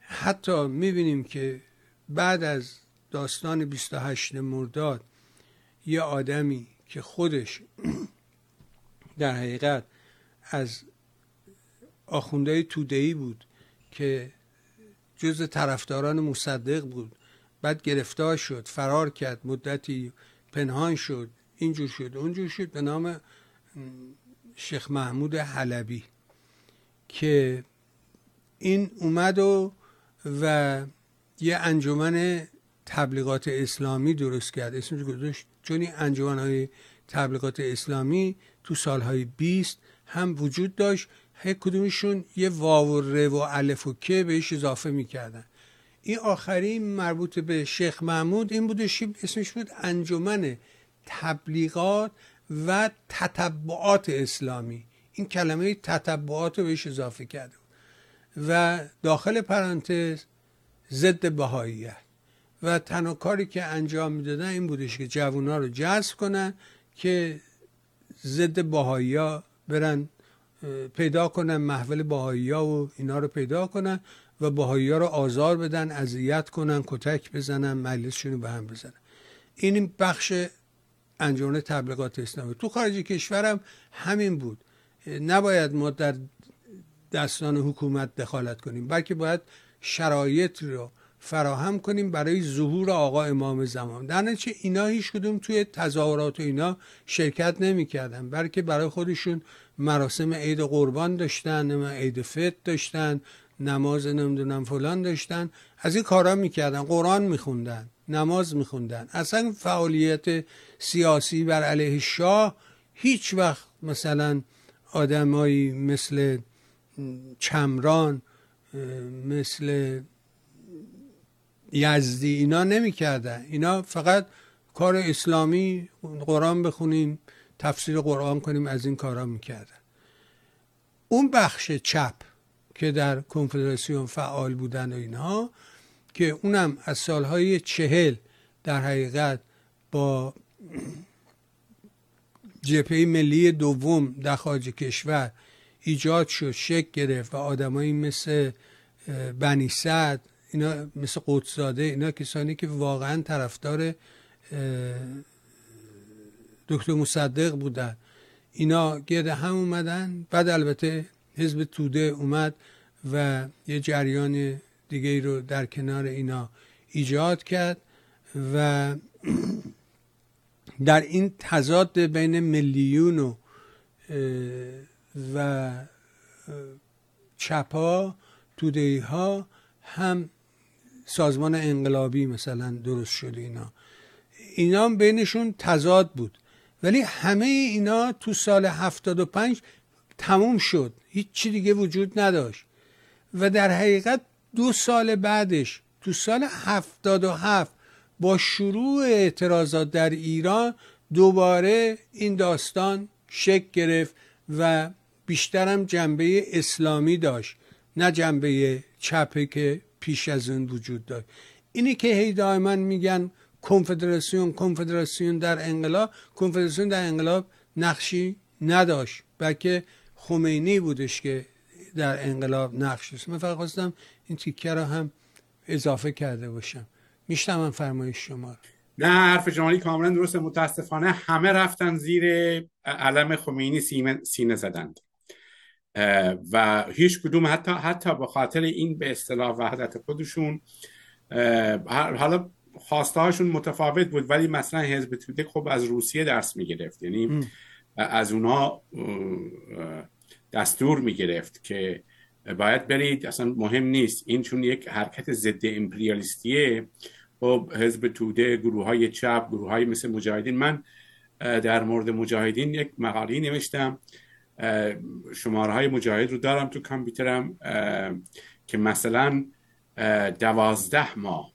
حتی می‌بینیم که بعد از داستان 28 مرداد یه آدمی که خودش در حقیقت از آخونده تودهی بود که جز طرفداران مصدق بود. بعد گرفتار شد فرار کرد مدتی پنهان شد اینجور شد اونجور شد به نام شیخ محمود حلبی که این اومد و و یه انجمن تبلیغات اسلامی درست کرد. اسمش گذاشت. چون این انجمن های تبلیغات اسلامی تو سالهای 20 هم وجود داشت. هر کدومشون یه واو و ر و الف و که بهش اضافه می‌کردن. این آخری مربوط به شیخ محمود این بودش اسمش بود انجمن تبلیغات و تتبعات اسلامی. این کلمه تتبعات رو بهش اضافه کرده و داخل پرانتز ضد بهاییت و تنها کاری که انجام می‌دادن این بودش که جوونا رو جذب کنن که ضد بهایی ها برن پیدا کنن محول بهایی ها و اینا رو پیدا کنن و بهایی ها رو آزار بدن اذیت کنن کتک بزنن مجلسشون رو به هم بزنن. این بخش انجمن تبلیغات اسلامی. تو خارج کشورم همین بود. نباید ما در دستان حکومت دخالت کنیم بلکه باید شرایط رو فراهم کنیم برای ظهور آقا امام زمان. در نتیجه اینا هیچ کدوم توی تظاهرات و اینا شرکت نمی‌کردن بلکه برای خودشون مراسم عید قربان داشتن عید فطر داشتن نماز نمی‌دونم فلان داشتن. از این کارا می‌کردن قرآن میخوندن نماز میخوندن. اصلا فعالیت سیاسی بر علیه شاه هیچ وقت مثلا آدمایی مثل چمران مثل یزدی اینا نمی‌کردن. اینا فقط کار اسلامی قرآن بخونیم تفسیر قرآن کنیم از این کارا می‌کردن. اون بخش چپ که در کنفدراسیون فعال بودن و اینها که اونم از سالهای چهل در حقیقت با جبهه ملی دوم در خارج کشور ایجاد شد شک گرفت و آدمایی مثل بنی سعد اینا مثل قدسزاده اینا کسانی که واقعا طرفدار دکتر مصدق بودن. اینا گرد هم اومدن. بعد البته حزب توده اومد و یه جریان دیگه رو در کنار اینا ایجاد کرد و در این تضاد بین میلیون و و چپا توده ها هم سازمان انقلابی مثلا درست شده اینا. اینا بینشون تضاد بود. ولی همه اینا تو سال 75 تموم شد. هیچ چی دیگه وجود نداشت. و در حقیقت دو سال بعدش تو سال 77 با شروع اعتراضات در ایران دوباره این داستان شک گرفت و بیشترم جنبه اسلامی داشت نه جنبه چپه که پیش از اون وجود داشت. اینی که هی دائما میگن کنفدراسیون کنفدراسیون در انقلاب کنفدراسیون در انقلاب نقشی نداشت بلکه خمینی بودش که در انقلاب نقش است من فقط خواستم این تیکه رو هم اضافه کرده باشم. میشتم فرمایش شما نه حرف جمالی کاملا درسته. متاسفانه همه رفتن زیر علم خمینی سینه زدند. و هیچ کدوم حتی حتی به خاطر این به اصطلاح وحدت خودشون حالا خواسته هاشون متفاوت بود ولی مثلا حزب توده خب از روسیه درس می‌گرفت. یعنی از اونا دستور می‌گرفت که باید برید. اصلا مهم نیست. این چون یک حرکت ضد امپریالیستیه. خب حزب توده گروه های چپ گروه های مثل مجاهدین. من در مورد مجاهدین یک مقالی نوشتم. شماره های مجاهد رو دارم تو کامپیوترم که مثلا دوازده ماه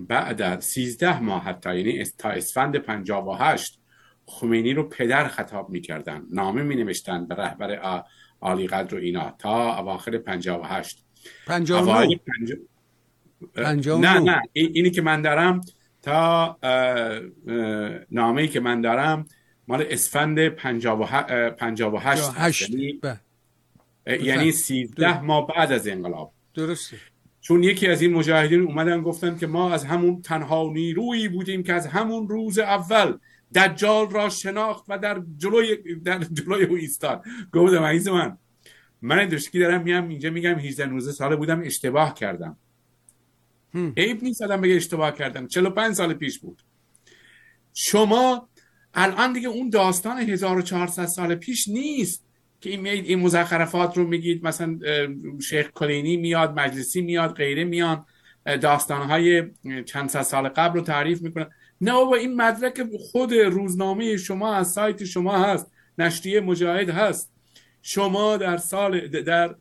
بعد از سیزده ماه حتی یعنی تا اسفند پنجاب و هشت خمینی رو پدر خطاب می‌کردن. نامه می نوشتن به رهبر عالی قدر و اینا. تا اواخر پنجاب و هشت. پنجاب نه. نه. اینی که من دارم تا نامه ای که من دارم مال اسفند پنجاب و, هشت یعنی, یعنی سیزده ماه بعد از انقلاب. درسته. چون یکی از این مجاهدین اومدن گفتن که ما از همون تنها نیرویی بودیم که از همون روز اول دجال را شناخت و در جلوی در جلوی او ایستاد. گفتم عزیز من من دشکی دارم میام اینجا میگم 18 19 ساله بودم اشتباه کردم. عیب نیست آدم بگه اشتباه کردم. 45 سال پیش بود. شما الان دیگه اون داستان 1400 سال پیش نیست که این این مزخرفات رو میگید مثلا شیخ کلینی میاد مجلسی میاد غیره میان داستانهای چند سال قبل رو تعریف می‌کنن. نه بابا این مدرک خود روزنامه شما از سایت شما هست نشریه مجاهد هست. شما در سال در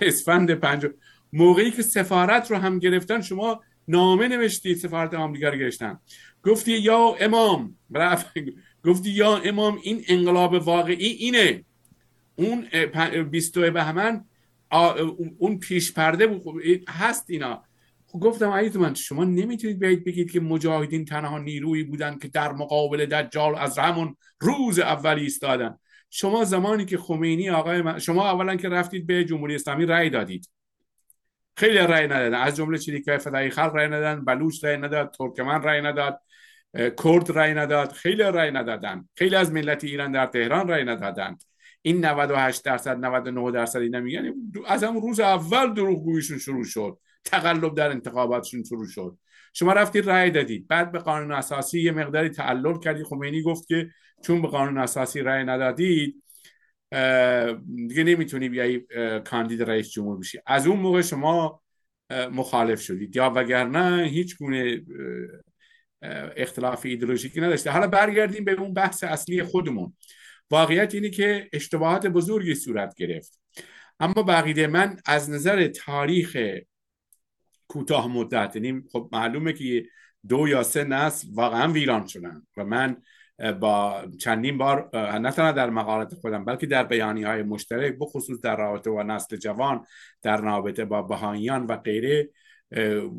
اسفند پنج موقعی که سفارت رو هم گرفتن شما نامه نوشتید سفارت آمریکا رو گرفتن. گفتی یا امام گفتی یا امام این انقلاب واقعی اینه. اون 22 بهمن اون پیش پرده هست اینا. گفتم عزیز من شما نمی‌تونید بیاید بگید که مجاهدین تنها نیرویی بودن که در مقابل دجال از همون روز اولی ایستادن. شما زمانی که خمینی آقای من... شما اولا که رفتید به جمهوری اسلامی رأی دادید. خیلی رأی ندادن. از جمله که فدای خلق رأی ندادن بلوچ رأی نداد ترکمن رأی نداد. کرد رأی نداد خیلی رأی ندادن. خیلی از ملت ایران در تهران رأی ندادند. این 98 درصد 99 درصد اینا میگن. از همون روز اول دروغگوییشون شروع شد. تقلب در انتخاباتشون شروع شد. شما رفتید رأی دادید بعد به قانون اساسی یه مقداری تعلل کردی. خمینی گفت که چون به قانون اساسی رأی ندادید دیگه نمی‌تونی بیای کاندید رئیس جمهور بشی. از اون موقع شما مخالف شدید. یا وگرنه هیچ گونه اختلاف ایدولوژیکی نداشته. حالا برگردیم به اون بحث اصلی خودمون. واقعیت اینه که اشتباهات بزرگی صورت گرفت. اما بقیده من از نظر تاریخ کوتاه مدت یعنی خب معلومه که دو یا سه نسل واقعا ویران شدن و من با چندین بار نه تنها در مقالات خودم بلکه در بیانی های مشترک بخصوص در رابطه با نسل جوان در رابطه با بهاییان و غیره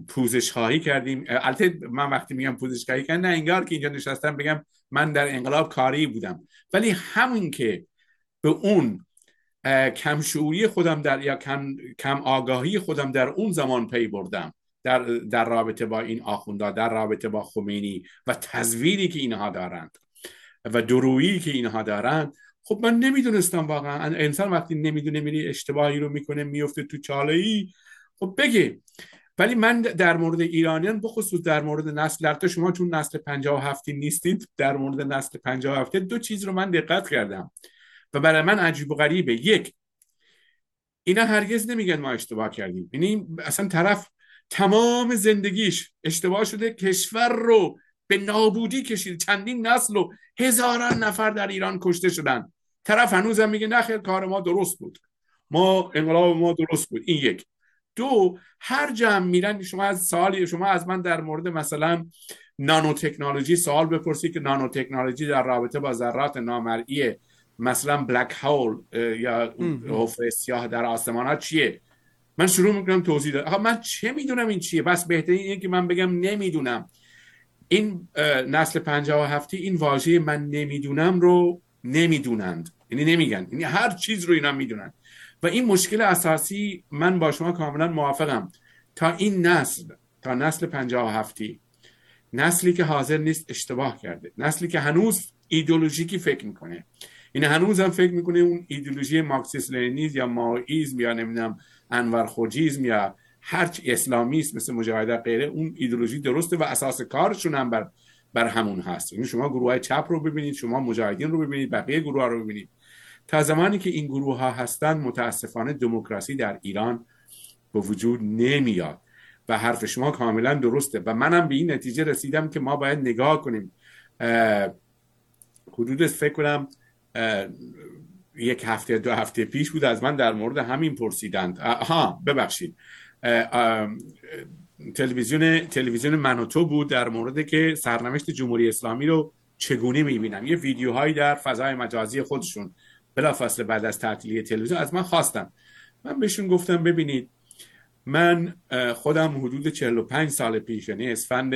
پوزش خواهی کردیم. البته من وقتی میگم پوزش خواهی کردم نه انگار که اینجا نشستم بگم من در انقلاب کاری بودم. ولی همین که به اون کم خودم در یا کم, کم آگاهی خودم در اون زمان پی بردم. در, در رابطه با این آخوندا در رابطه با خمینی و تزویری که اینها دارند و درویی که اینها دارند خب من نمی‌دونستم واقعا. انسان وقتی نمی‌دونه میری اشتباهی رو می‌کنه میفته تو چاله ای خب بگه ولی من در مورد ایرانیان بخصوص در مورد نسل در شما چون نسل 57 نیستید در مورد نسل 57 دو چیز رو من دقت کردم. و برای من عجیب و غریبه. یک اینا هرگز نمیگن ما اشتباه کردیم. یعنی اصلا طرف تمام زندگیش اشتباه شده کشور رو به نابودی کشید. چندین نسل و هزاران نفر در ایران کشته شدن. طرف هنوزم میگه نخیر کار ما درست بود. ما انقلاب ما درست بود. این یک. دو هر جمع میرن شما از سوالی شما از من در مورد مثلا نانو تکنولوژی سوال بپرسی که نانو تکنولوژی در رابطه با ذرات نامرئی مثلا بلک هول یا حفره سیاه در آسمان ها چیه؟ من شروع می‌کنم توضیح داد. آقا من چه می‌دونم این چیه؟ بس بهترین اینه که من بگم نمی‌دونم. این نسل پنجاه و هفتی این واژه من نمی‌دونم رو نمی‌دونند. یعنی نمیگن. یعنی هر چیز رو اینا می‌دونن. و این مشکل اساسی من با شما کاملا موافقم. تا این نسل تا نسل پنجاه و هفتی نسلی که حاضر نیست اشتباه کرده نسلی که هنوز ایدولوژیکی فکر می‌کنه. این هنوز هم فکر می‌کنه اون ایدولوژی مارکسیس لنینیز یا ماویسم یا نمی‌دونم انور خوجیزم یا هر اسلامیست مثل مجاهده غیره اون ایدولوژی درسته و اساس کارشون هم بر بر همون هست. یعنی شما گروه های چپ رو ببینید شما مجاهدین رو ببینید بقیه گروه رو ببینید. تا زمانی که این گروه ها هستن متاسفانه دموکراسی در ایران به وجود نمیاد و حرف شما کاملا درسته و منم به این نتیجه رسیدم که ما باید نگاه کنیم. حدود فکر کنم یک هفته دو هفته پیش بود از من در مورد همین پرسیدند. ها ببخشید. تلویزیون تلویزیون منوتو بود در مورد که سرنوشت جمهوری اسلامی رو چگونه می‌بینم. یه ویدیوهایی در فضای مجازی خودشون. بلافاصله بعد از تعطیلی تلویزیون از من خواستم من بهشون گفتم ببینید من خودم حدود 45 سال پیش یعنی اسفند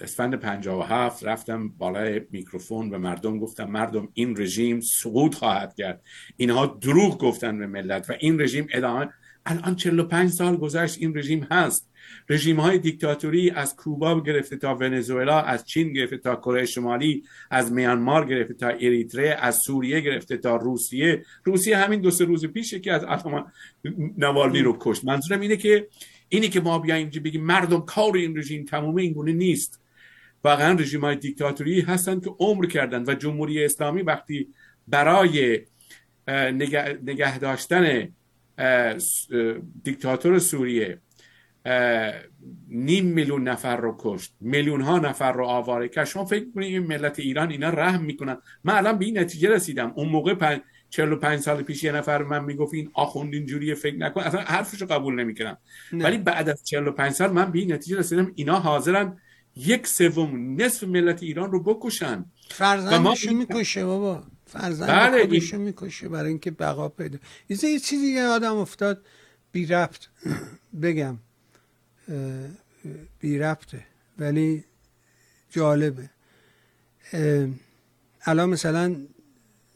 اسفند 57 رفتم بالای میکروفون به مردم گفتم مردم این رژیم سقوط خواهد کرد. اینها دروغ گفتن به ملت و این رژیم ادامه الان 45 سال گذشت این رژیم هست. رژیم های دیکتاتوری از کوبا گرفته تا ونزوئلا از چین گرفته تا کره شمالی از میانمار گرفته تا اریتره از سوریه گرفته تا روسیه. روسیه همین دو سه روز پیش که از اتم نوالنی رو کشت. منظورم اینه که اینی که ما بیایم بگیم مردم کار این رژیم تمومه این گونه نیست. واقعا رژیم های دیکتاتوری هستند که عمر کردن و جمهوری اسلامی وقتی برای نگه, نگه داشتن دیکتاتور سوریه نیم میلیون نفر رو کشت میلیون ها نفر رو آواره کرد. شما فکر کنید این ملت ایران اینا رحم می‌کنن؟ من الان به این نتیجه رسیدم. اون موقع پن... 45 سال پیش یه نفر من می‌گفت این آخوند اینجوری فکر نکن. اصلا حرفشو قبول نمی‌کنم ولی بعد از 45 سال من به این نتیجه رسیدم اینا حاضرن یک سوم نصف ملت ایران رو بکشن. فرزندشو می‌کشه بابا. فرزند بله خودشو می‌کشه برای اینکه بقا پیدا. یه چیزی یه آدم افتاد بی ربط. بگم بی ربطه ولی جالبه. الان مثلا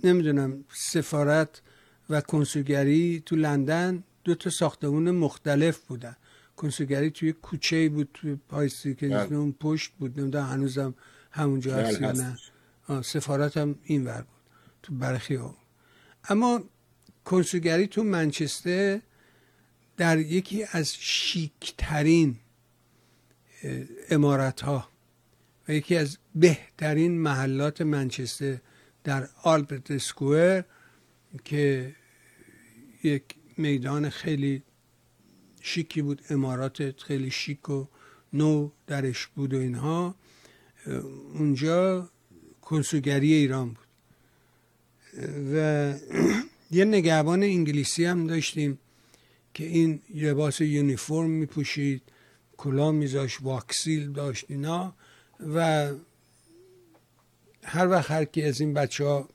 نمی‌دونم سفارت و کنسولگری تو لندن دو تا ساختمون مختلف بودن. کنسولگری توی کوچه بود توی پایسی که بله. اون پشت بود. نمی‌دونم هنوزم همونجا بله، هست یا نه. سفارت هم این ور بود. تو برخی ها. اما کنسولگری تو منچستر در یکی از شیکترین امارت ها و یکی از بهترین محلات منچستر در آلبرت اسکوئر که یک میدان خیلی شیکی بود امارات خیلی شیک و نو درش بود و اینها. اونجا کنسوگری ایران بود. و یه نگهبان انگلیسی هم داشتیم که این لباس یونیفرم میپوشید کلا میذاش واکسیل داشت اینا. و هر وقت هر کی از این بچه ها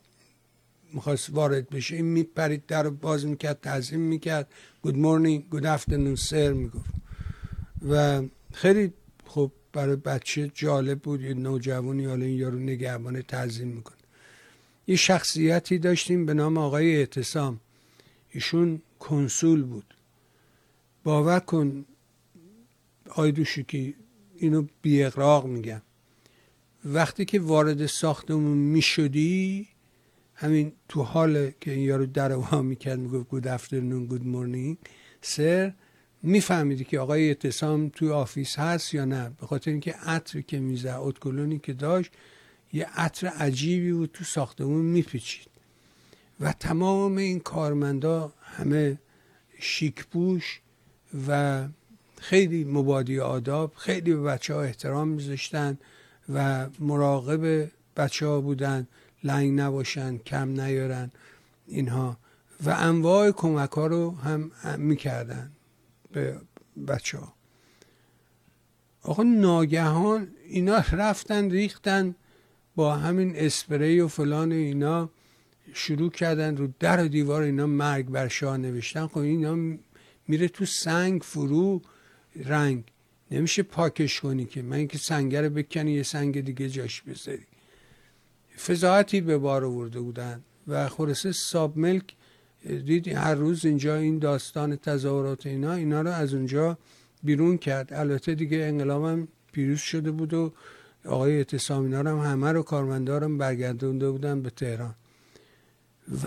می‌خواست وارد بشه این میپرید در باز می‌کرد تعظیم می‌کرد. گود مورنینگ گود افترنون سر می‌گفت. و خیلی خب برای بچه جالب بود یه نوجوانی حالا این یارو نگهبان تعظیم می‌کنه. یه شخصیتی داشتیم به نام آقای اعتصام. ایشون کنسول بود. باور کن آیدوشی که اینو بی اقراق میگم. وقتی که وارد ساختمون می‌شدی همین تو حال که این یارو در وا می‌کرد می‌گفت good afternoon good morning sir میفهمیدی که آقای اعتصام توی office هست یا نه. به خاطر اینکه عطری که میزد ادکلنی که داشت یه عطر عجیبی بود تو ساختمون میپیچید. و تمام این کارمندا همه شیک پوش و خیلی مبادی آداب خیلی به بچه ها احترام میذاشتن و مراقب بچه ها بودن لنگ نباشن کم نیارن اینها. و انواع کمک ها رو هم می‌کردن به بچه ها آقا ناگهان اینا رفتن ریختن با همین اسپری و فلان اینا شروع کردن رو در و دیوار اینا مرگ بر شاه نوشتن. خب اینا میره تو سنگ فرو رنگ. نمیشه پاکش کنی که. من اینکه سنگه بکنی یه سنگ دیگه جاش بذاری. فضاحتی به بار آورده بودن و خلاصه ساب ملک دیدی هر روز اینجا این داستان تظاهرات اینا اینا رو از اونجا بیرون کرد. البته دیگه انقلاب هم پیروز شده بود و آقای اعتصام اینا هم همه رو کارمندارم برگردونده بودن به تهران.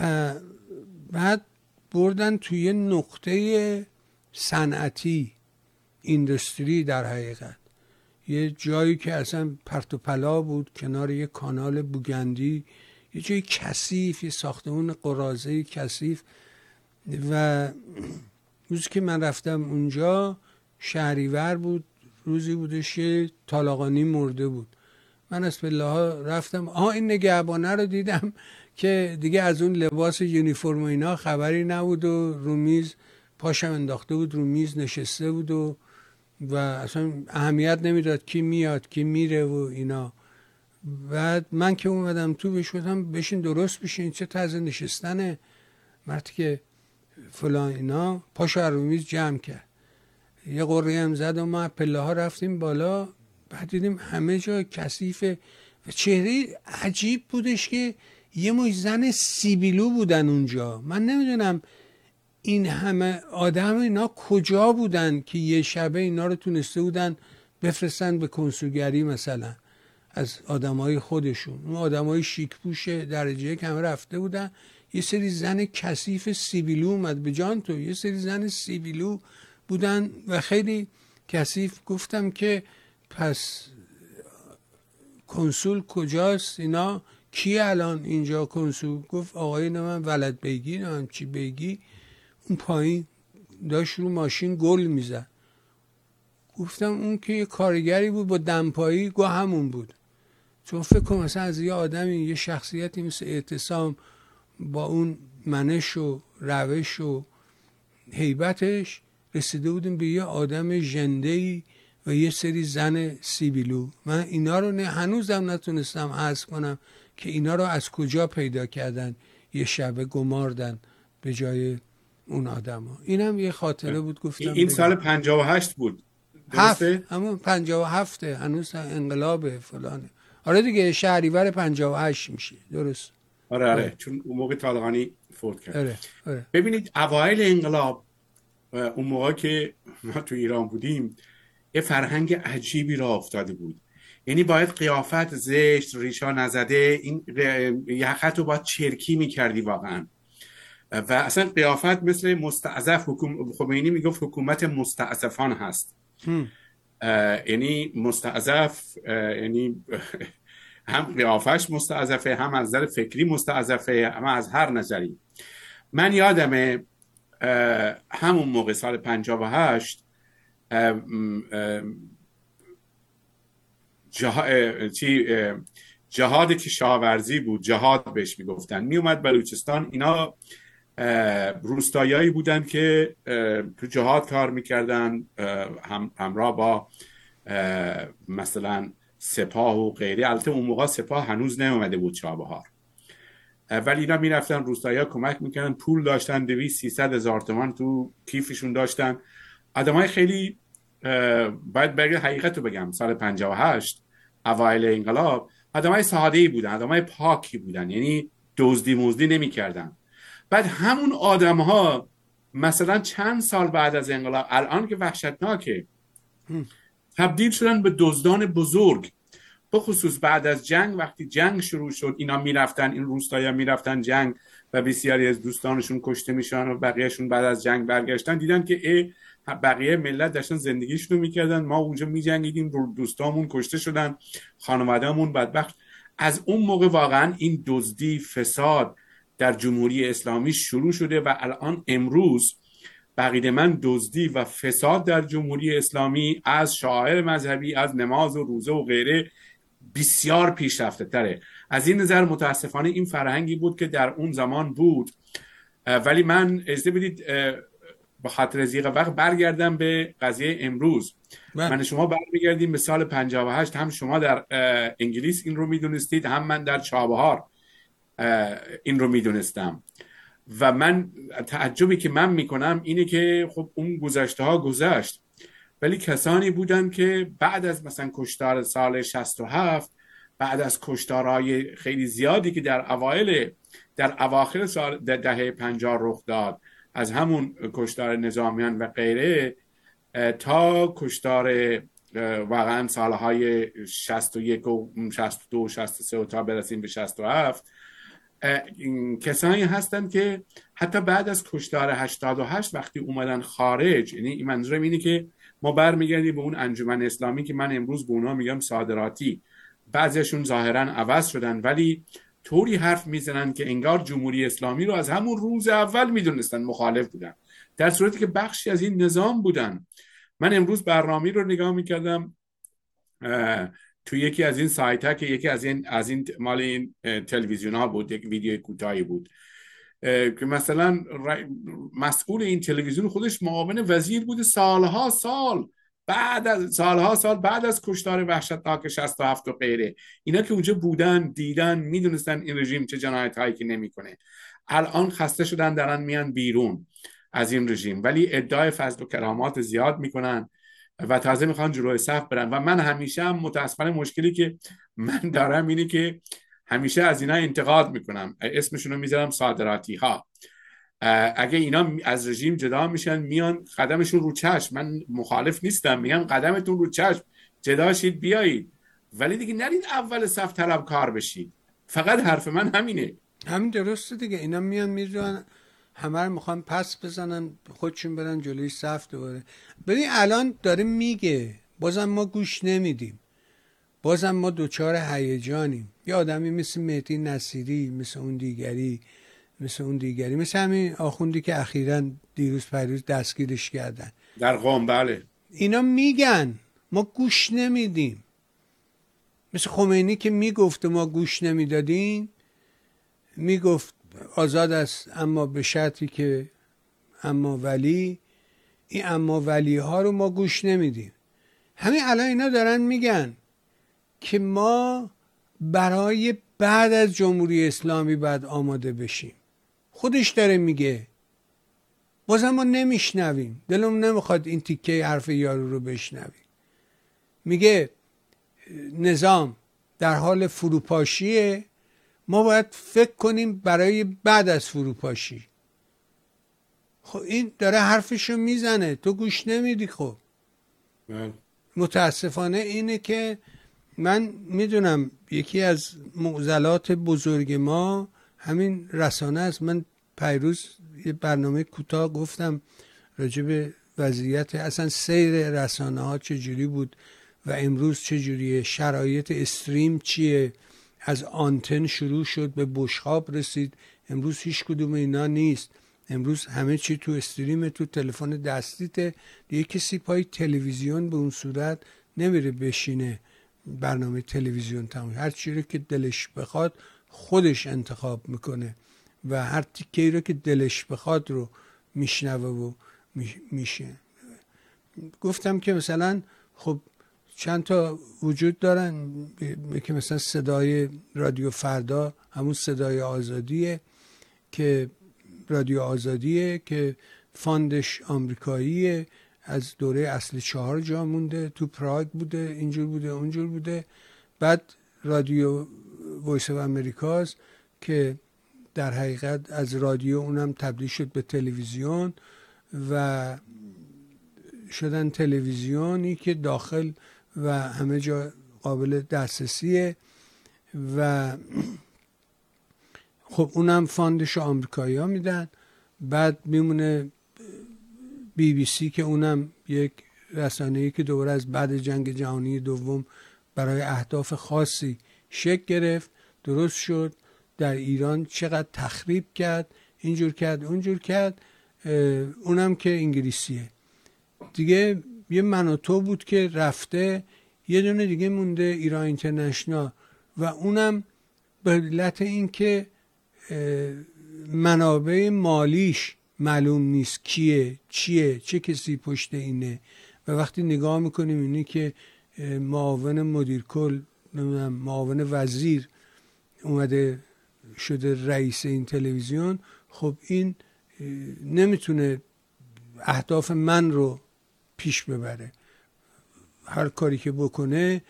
و بعد بردن توی نقطه صنعتی ایندستری در حقیقت. یه جایی که اصلا پرت و پلا بود کنار یه کانال بوگندی یه جای کثیف یه ساختمون قرازه کثیف. و روزی که من رفتم اونجا شهریور بود. روزی بودش که طالاقانی مرده بود. من از الله رفتم آها این نگهبانه رو دیدم که دیگه از اون لباس یونیفرم و اینا خبری نبود و رومیز پاشم انداخته بود رو میز نشسته بود و و اصلا اهمیت نمی‌داد کی میاد کی میره و اینا. بعد من که اومدم تو بشودم بشین درست بشین چه طرز نشستنه؟ مرتی که فلان اینا پاشو رو میز جمع کرد. یه قره هم زد و ما پله ها رفتیم بالا. بعد دیدیم همه جا کثیفه و چهره عجیب بودش که یه مش زن سیبیلو بودن اونجا. من نمی‌دونم این همه آدم اینا کجا بودن که یه شبه اینا رو تونسته بودن بفرستن به کنسوگری مثلا از آدمای خودشون. اون آدمای شیکپوش درجه که همه رفته بودن. یه سری زن کثیف سیبیلو اومد. به جان تو یه سری زن سیبیلو بودن و خیلی کثیف گفتم که پس کنسول کجاست اینا؟ کی الان اینجا کنسول؟ گفت آقای من ولد بگی نه چی بگی اون پایین داشت رو ماشین گل می‌زد. گفتم اون که یه کارگری بود با دمپایی گو همون بود. چون فکر کنم مثلا از یه آدمی یه شخصیتی مثل اعتصام با اون منش و روش و حیبتش رسیده بودیم به یه آدم جنده و یه سری زن سیبیلو. من اینا رو نه هنوزم نتونستم عرض کنم که اینا رو از کجا پیدا کردن. یه شبه گماردن به جای اون آدم ها اینم یه خاطره بود گفتم این سال 58 بود. هفت. همون 57 هنوز انقلاب فلانه آره دیگه شهریور 58 میشه. درست. آره. آره. چون اون موقع طالقانی فوت کرد. آره آره. ببینید اوایل انقلاب اون موقع که ما تو ایران بودیم یه فرهنگ عجیبی را افتاده بود. یعنی باید قیافت زشت ریشا نزده این یخت رو باید چرکی می‌کردی واقعا. و اصلا قیافت مثل مستعذف حکوم... خمینی می‌گفت حکومت مستعذفان هست. یعنی مستعذف یعنی هم قیافش مستعذفه هم از نظر فکری مستعذفه هم از هر نظری. من یادمه همون موقع سال 58 جها... چی جهاد کشاورزی بود جهاد بهش می‌گفتن. میومد بلوچستان اینا روستایایی بودن که تو جهاد کار می‌کردن هم، همراه با مثلا سپاه و غیره. البته اون موقع سپاه هنوز نیومده بود چابهار. ولی اینا می‌رفتن روستایی کمک می‌کردن پول داشتن دوی سیصد هزار تومان تو کیفشون داشتن. آدمای خیلی باید بگه حقیقت رو بگم. سال 58 اوایل انقلاب آدمای ساده ای بودن آدمای پاکی بودن یعنی دزدی مزدی نمی‌کردن. بعد همون آدم ها مثلا چند سال بعد از انقلاب الان که وحشتناکه تبدیل شدن به دزدان بزرگ. بخصوص بعد از جنگ وقتی جنگ شروع شد اینا می‌رفتن این روستایا می‌رفتن جنگ و بسیاری از دوستانشون کشته میشن و بقیهشون بعد از جنگ برگشتن دیدن که ای بقیه ملت داشتن زندگیشون رو می‌کردن. ما اونجا میجنگیدیم دوستامون کشته شدن خانوادهمون بدبخت. از اون موقع واقعا این دزدی فساد در جمهوری اسلامی شروع شده و الان امروز بقید من دزدی و فساد در جمهوری اسلامی از شاعر مذهبی از نماز و روزه و غیره بسیار پیشرفته تره. از این نظر متاسفانه این فرهنگی بود که در اون زمان بود. ولی من اجازه بدید با خاطر زیغ وقت برگردم به قضیه امروز. من, من شما برمیگردیم به سال 58 هم شما در انگلیس این رو می‌دونستید هم من در چابهار این رو می‌دونستم. و من تعجبی که من می‌کنم اینه که خب اون گذشته ها گذشت. ولی کسانی بودن که بعد از مثلا کشتار سال 67 بعد از کشتارهای خیلی زیادی که در اوایل در اواخر سال دهه 50 رخ داد از همون کشتار نظامیان و غیره تا کشتار واقعا سالهای 61 و 62 و 63 و تا برسیم به 67 کسانی هستند که حتی بعد از کشتار 88 وقتی اومدن خارج یعنی منظورم اینه که ما برمیگردیم به اون انجمن اسلامی که من امروز به اونا میگم صادراتی. بعضیشون ظاهرا عوض شدن ولی طوری حرف می‌زنن که انگار جمهوری اسلامی رو از همون روز اول می‌دونستن مخالف بودن. در صورتی که بخشی از این نظام بودن. من امروز برنامه رو نگاه می‌کردم تو یکی از این سایت ها که یکی از این از این مال این تلویزیون ها بود یک ویدیو کوتاهی بود. که مثلا مسئول این تلویزیون خودش معاون وزیر بوده سالها سال بعد از سالها سال بعد از کشتار وحشتناک 67 و غیره. اینا که اونجا بودن دیدن می‌دونستن این رژیم چه جنایت هایی که نمی‌کنه. الان خسته شدن دارن میان بیرون از این رژیم. ولی ادعای فضل و کرامات زیاد می‌کنن و تازه می‌خوان جلوی صف برن. و من همیشه هم متاسفانه مشکلی که من دارم اینه که همیشه از اینا انتقاد می‌کنم. اسمشون رو می‌ذارم صادراتی ها. اگه اینا از رژیم جدا میشن میان قدمشون رو چشم. من مخالف نیستم. میگم قدمتون رو چشم. جدا شید بیایید. ولی دیگه نرید اول صف طلب کار بشید. فقط حرف من همینه. همین درسته دیگه. اینا میان میرون همه رو می‌خوان پس بزنن خودشون برن جلوی صف دوباره. ببین الان داره میگه بازم ما گوش نمیدیم. بازم ما دوچار هیجانیم. یه آدمی مثل مهدی نصیری مثل اون دیگری مثل اون دیگری مثل همین آخوندی که اخیرا دیروز پریروز دستگیرش کردن. در قوم بله. اینا میگن ما گوش نمیدیم. مثل خمینی که می‌گفت ما گوش نمی‌دادیم می‌گفت آزاد است اما به شرطی که اما ولی. این اما ولی ها رو ما گوش نمیدیم. همین الان اینا دارن میگن که ما برای بعد از جمهوری اسلامی بعد آماده بشیم. خودش داره میگه. بازم ما نمیشنویم. دلم نمی‌خواد این تیکه حرف یارو رو بشنویم میگه نظام در حال فروپاشیه. ما باید فکر کنیم برای بعد از فروپاشی. خب این داره حرفشو می‌زنه. تو گوش نمیدی خب. متاسفانه اینه که من می‌دونم یکی از معضلات بزرگ ما همین رسانه است. من پیروز یه برنامه کوتاه گفتم راجع به وضعیت اصلا سیر رسانه ها چجوری بود و امروز چجوریه شرایط استریم چیه؟ از آنتن شروع شد به بشخاب رسید. امروز هیچ کدوم اینا نیست. امروز همه چی تو استریم تو تلفن دستیته. دیگه کسی پای تلویزیون به اون صورت نمیره بشینه. برنامه تلویزیون تمام هر چی رو که دلش بخواد خودش انتخاب می‌کنه و هر تیکه رو که دلش بخواد رو میشنوه و میشه. گفتم که مثلا خب چند تا وجود دارن. که مثلا صدای رادیو فردا همون صدای آزادیه که رادیو آزادیه که fund ش آمریکاییه. از دوره اصل چهار جا مونده تو پراگ بوده اینجور بوده اونجور بوده. بعد رادیو Voice of America ست که در حقیقت از رادیو اونم تبدیل شد به تلویزیون و شدن تلویزیونی که داخل و همه جا قابل دسترسیه و خب اونم fund ش آمریکایی ها میدن. بعد میمونه بی بی سی که اونم یک رسانه که دوباره از بعد جنگ جهانی دوم برای اهداف خاصی شکل گرفت درست شد. در ایران چقدر تخریب کرد اینجور کرد اونجور کرد اونم که انگلیسیه. دیگه یه منوتو بود که رفته یه دونه دیگه مونده ایران اینترنشنال و اونم به علت اینکه منابع مالیش معلوم نیست کیه چیه چه کسی پشت اینه. و وقتی نگاه می‌کنیم اینه که معاون مدیر کل نمی‌دونم معاون وزیر اومده شده رئیس این تلویزیون. خب این نمی‌تونه اهداف من رو پیش ببره. هر کاری که بکنه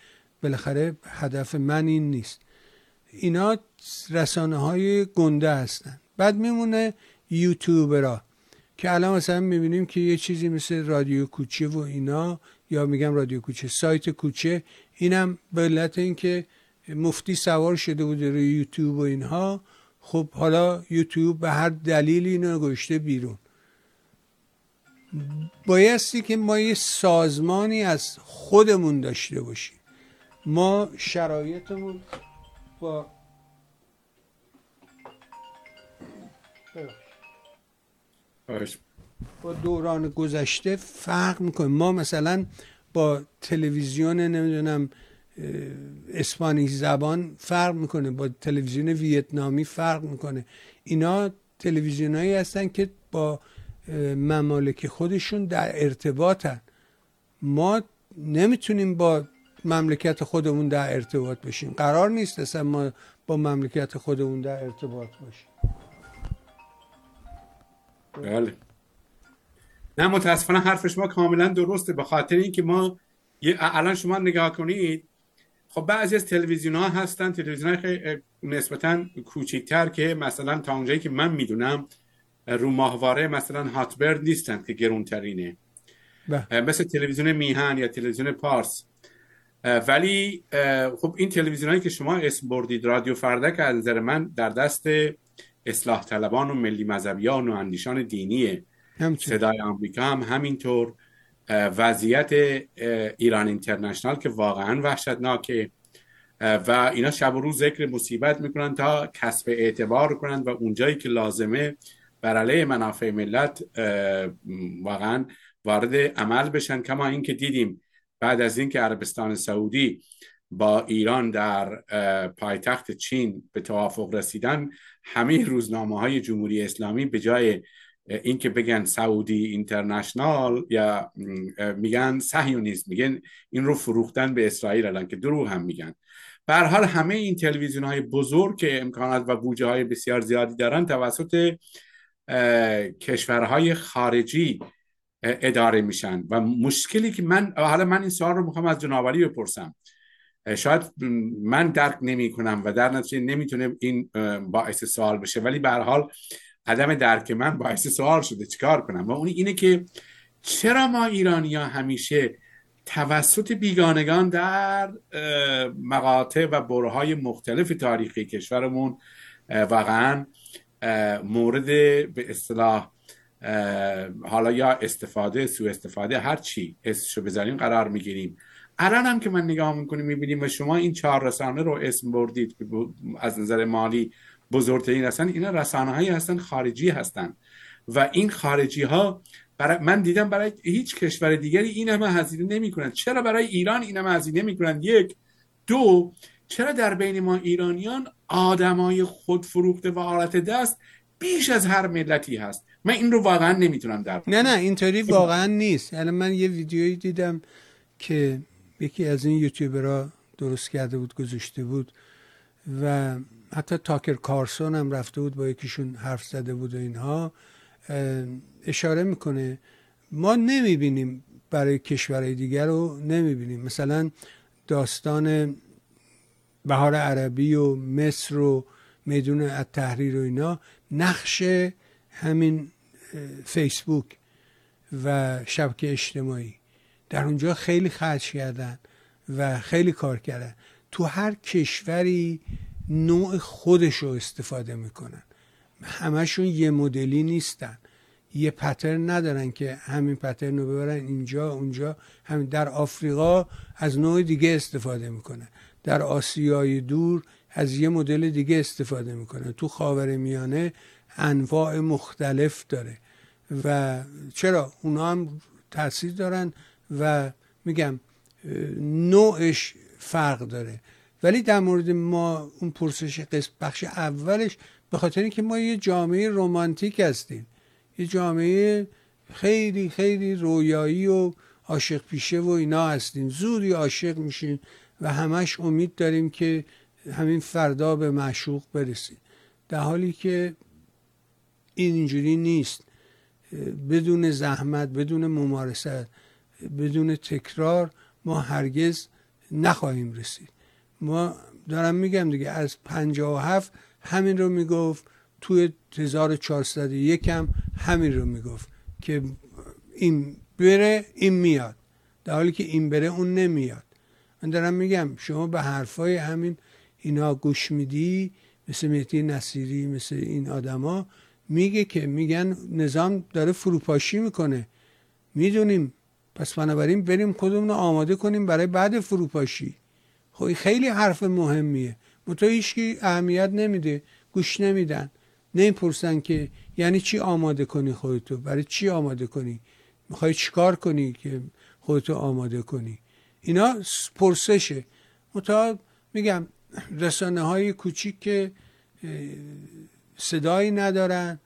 بالاخره هدف من این نیست. اینا رسانه های گنده هستن. بعد میمونه یوتیوبرا که الان مثلا می‌بینیم که یه چیزی مثل رادیو کوچه و اینا یا میگم رادیو کوچه سایت کوچه اینم به علت اینکه مفتی سوار شده بوده روی یوتیوب و اینها خب حالا یوتیوب به هر دلیلی اینو گشته بیرون. بایستی که ما یه سازمانی از خودمون داشته باشیم. ما شرایطمون با با دوران گذشته فرق می‌کنه. ما مثلا با تلویزیون نمی‌دونم اسپانی زبان فرق می‌کنه. با تلویزیون ویتنامی فرق می‌کنه. اینا تلویزیونایی هستن که با ممالک خودشون در ارتباطن. ما نمی‌تونیم با مملکت خودمون در ارتباط باشیم. قرار نیست اصلا ما با مملکت خودمون در ارتباط باشیم. بله. نه متاسفانه حرف شما کاملا درسته. به خاطر اینکه ما الان شما نگاه کنید خب بعضی از تلویزیون ها هستن تلویزیون های نسبتا کوچیکتر که مثلا تا اونجایی که من می‌دونم رو ماهواره مثلا هاتبرد نیستن که گرونترینه. بله. مثل تلویزیون میهن یا تلویزیون پارس. ولی خب این تلویزیون هایی که شما اسم بردید رادیو فردک از نظر من در دست اصلاح طلبان و ملی مذهبیان و اندیشان دینیه صدای آمریکا هم همینطور وضعیت ایران اینترنشنال که واقعا وحشتناکه و اینا شب و روز ذکر مصیبت می‌کنن تا کسب اعتبار کنند و اونجایی که لازمه بر علیه منافع ملت واقعا وارد عمل بشن. کما اینکه دیدیم بعد از اینکه عربستان سعودی با ایران در پایتخت چین به توافق رسیدن همه روزنامه های جمهوری اسلامی به جای اینکه بگن سعودی اینترنشنال یا میگن صهیونیسم میگن این رو فروختن به اسرائیل الان که دروغ هم میگن. به حال همه این تلویزیون های بزرگ که امکانات و بودجه های بسیار زیادی دارن توسط کشورهای خارجی اداره میشن. و مشکلی که من حالا من این سوال رو می‌خوام از جنابالی بپرسم. شاید من درک نمی کنم و در نتیجه نمی‌تونه این باعث سوال بشه ولی به حال عدم درک من باعث سوال شده. چیکار کنم؟ و اون اینه که چرا ما ایرانی ها همیشه توسط بیگانگان در مقاطع و برهای مختلف تاریخی کشورمون واقعا مورد به اصطلاح حالا یا استفاده سو استفاده هر چی اسمشو بذاریم قرار می‌گیریم. الان هم که من نگاه می‌کنیم می‌بینیم و شما این چهار رسانه رو اسم بردید که از نظر مالی بزرگترین هستن اینا رسانه هایی هستن خارجی هستن. و این خارجی ها برای من دیدم برای هیچ کشور دیگری این همه هزینه نمی کنند چرا برای ایران این همه هزینه نمی کنند یک. دو چرا در بین ما ایرانیان آدمای خود فروخته و حالت دست بیش از هر ملتی هست؟ من این رو واقعا نمی‌تونم در نه نه اینطوری واقعا نیست. الان من یه ویدیویی دیدم که یکی از این یوتیوبرها درست کرده بود گذاشته بود و حتی تاکر کارسون هم رفته بود با یکیشون حرف زده بود و اینها. اشاره می‌کنه. ما نمی‌بینیم برای کشورهای دیگر رو نمی‌بینیم. مثلا داستان بهار عربی و مصر و میدون تحریر و اینا نقش همین فیسبوک و شبکه اجتماعی. در اونجا خیلی خرج کردن و خیلی کار کردن. تو هر کشوری نوع خودش رو استفاده می‌کنن. همشون یه مدلی نیستن. یه پترن ندارن که همین پترن رو ببرن اینجا اونجا. همین در آفریقا از نوع دیگه استفاده می‌کنن. در آسیای دور از یه مدل دیگه استفاده می‌کنن. تو خاور میانه انواع مختلف داره. و چرا؟ اونا هم تاثیر دارن. و میگم نوعش فرق داره. ولی در مورد ما اون پرسش قسم بخش اولش به خاطر اینکه ما یه جامعه رومانتیک هستیم. یه جامعه خیلی خیلی رویایی و عاشق پیشه و اینا هستیم. زودی عاشق میشیم و همش امید داریم که همین فردا به معشوق برسیم. در حالی که این اینجوری نیست. بدون زحمت بدون ممارست بدون تکرار ما هرگز نخواهیم رسید. ما دارم میگم دیگه از 57 همین رو می‌گفت توی 1401 هم همین رو می‌گفت که این بره این میاد. در حالی که این بره اون نمیاد. من دارم میگم شما به حرفای همین اینا گوش میدی مثل مهدی نصیری مثل این آدما میگه که میگن نظام داره فروپاشی می‌کنه. می‌دونیم پس بنابراین بریم خودمون رو آماده کنیم برای بعد فروپاشی. خب خیلی حرف مهمیه. متو هیچکی اهمیت نمیده گوش نمیدن. نمی‌پرسن که یعنی چی آماده کنی خودتو؟ برای چی آماده کنی؟ می‌خوای چیکار کنی که خودتو آماده کنی؟ اینا پرسشه. متا میگم رسانه های کوچیک که صدایی ندارن.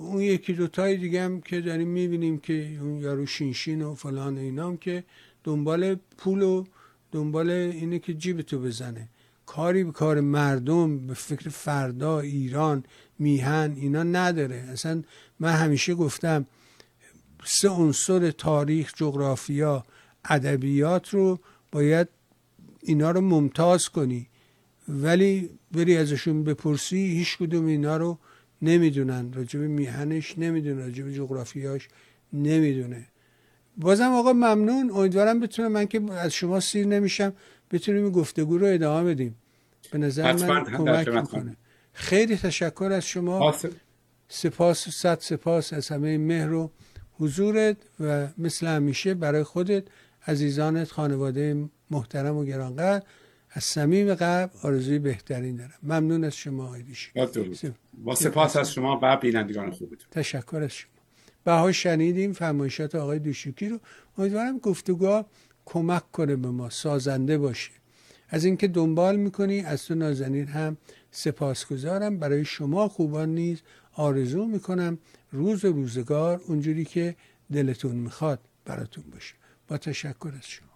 اون یکی دوتای دیگه هم که داریم می‌بینیم که اون یارو شینشین و فلان اینا هم که دنبال پول و دنبال اینه که جیبتو بزنه. کاری به کار مردم به فکر فردا ایران میهن اینا نداره. اصلا من همیشه گفتم سه عنصر تاریخ جغرافیا ادبیات رو باید اینا رو ممتاز کنی. ولی بری ازشون بپرسی هیچ کدوم اینا رو نمی‌دونن راجب میهنش نمی‌دونه راجب جغرافیاش نمی‌دونه. بازم آقا ممنون. امیدوارم بتونم من که از شما سیر نمیشم بتونیم این گفتگو رو ادامه بدیم. به نظر من کمک می‌کنه. خیلی تشکر از شما. سپاس و صد سپاس از همه مهر و حضورت و مثل همیشه برای خودت عزیزانت خانواده محترم و گرانقدر. از صمیم قلب آرزوی بهترین دارم. ممنون از شما آقای با سپاس از شما و بینندگان خوبتون. تشکر از شما. بها شنیدیم فرمایشات آقای دوشوکی رو. امیدوارم گفتگاه کمک کنه به ما سازنده باشه. از اینکه دنبال می‌کنی از تو نازنین هم سپاسگزارم. برای شما خوبان نیز آرزو می‌کنم روز روزگار اونجوری که دلتون می‌خواد براتون باشه. با تشکر از شما.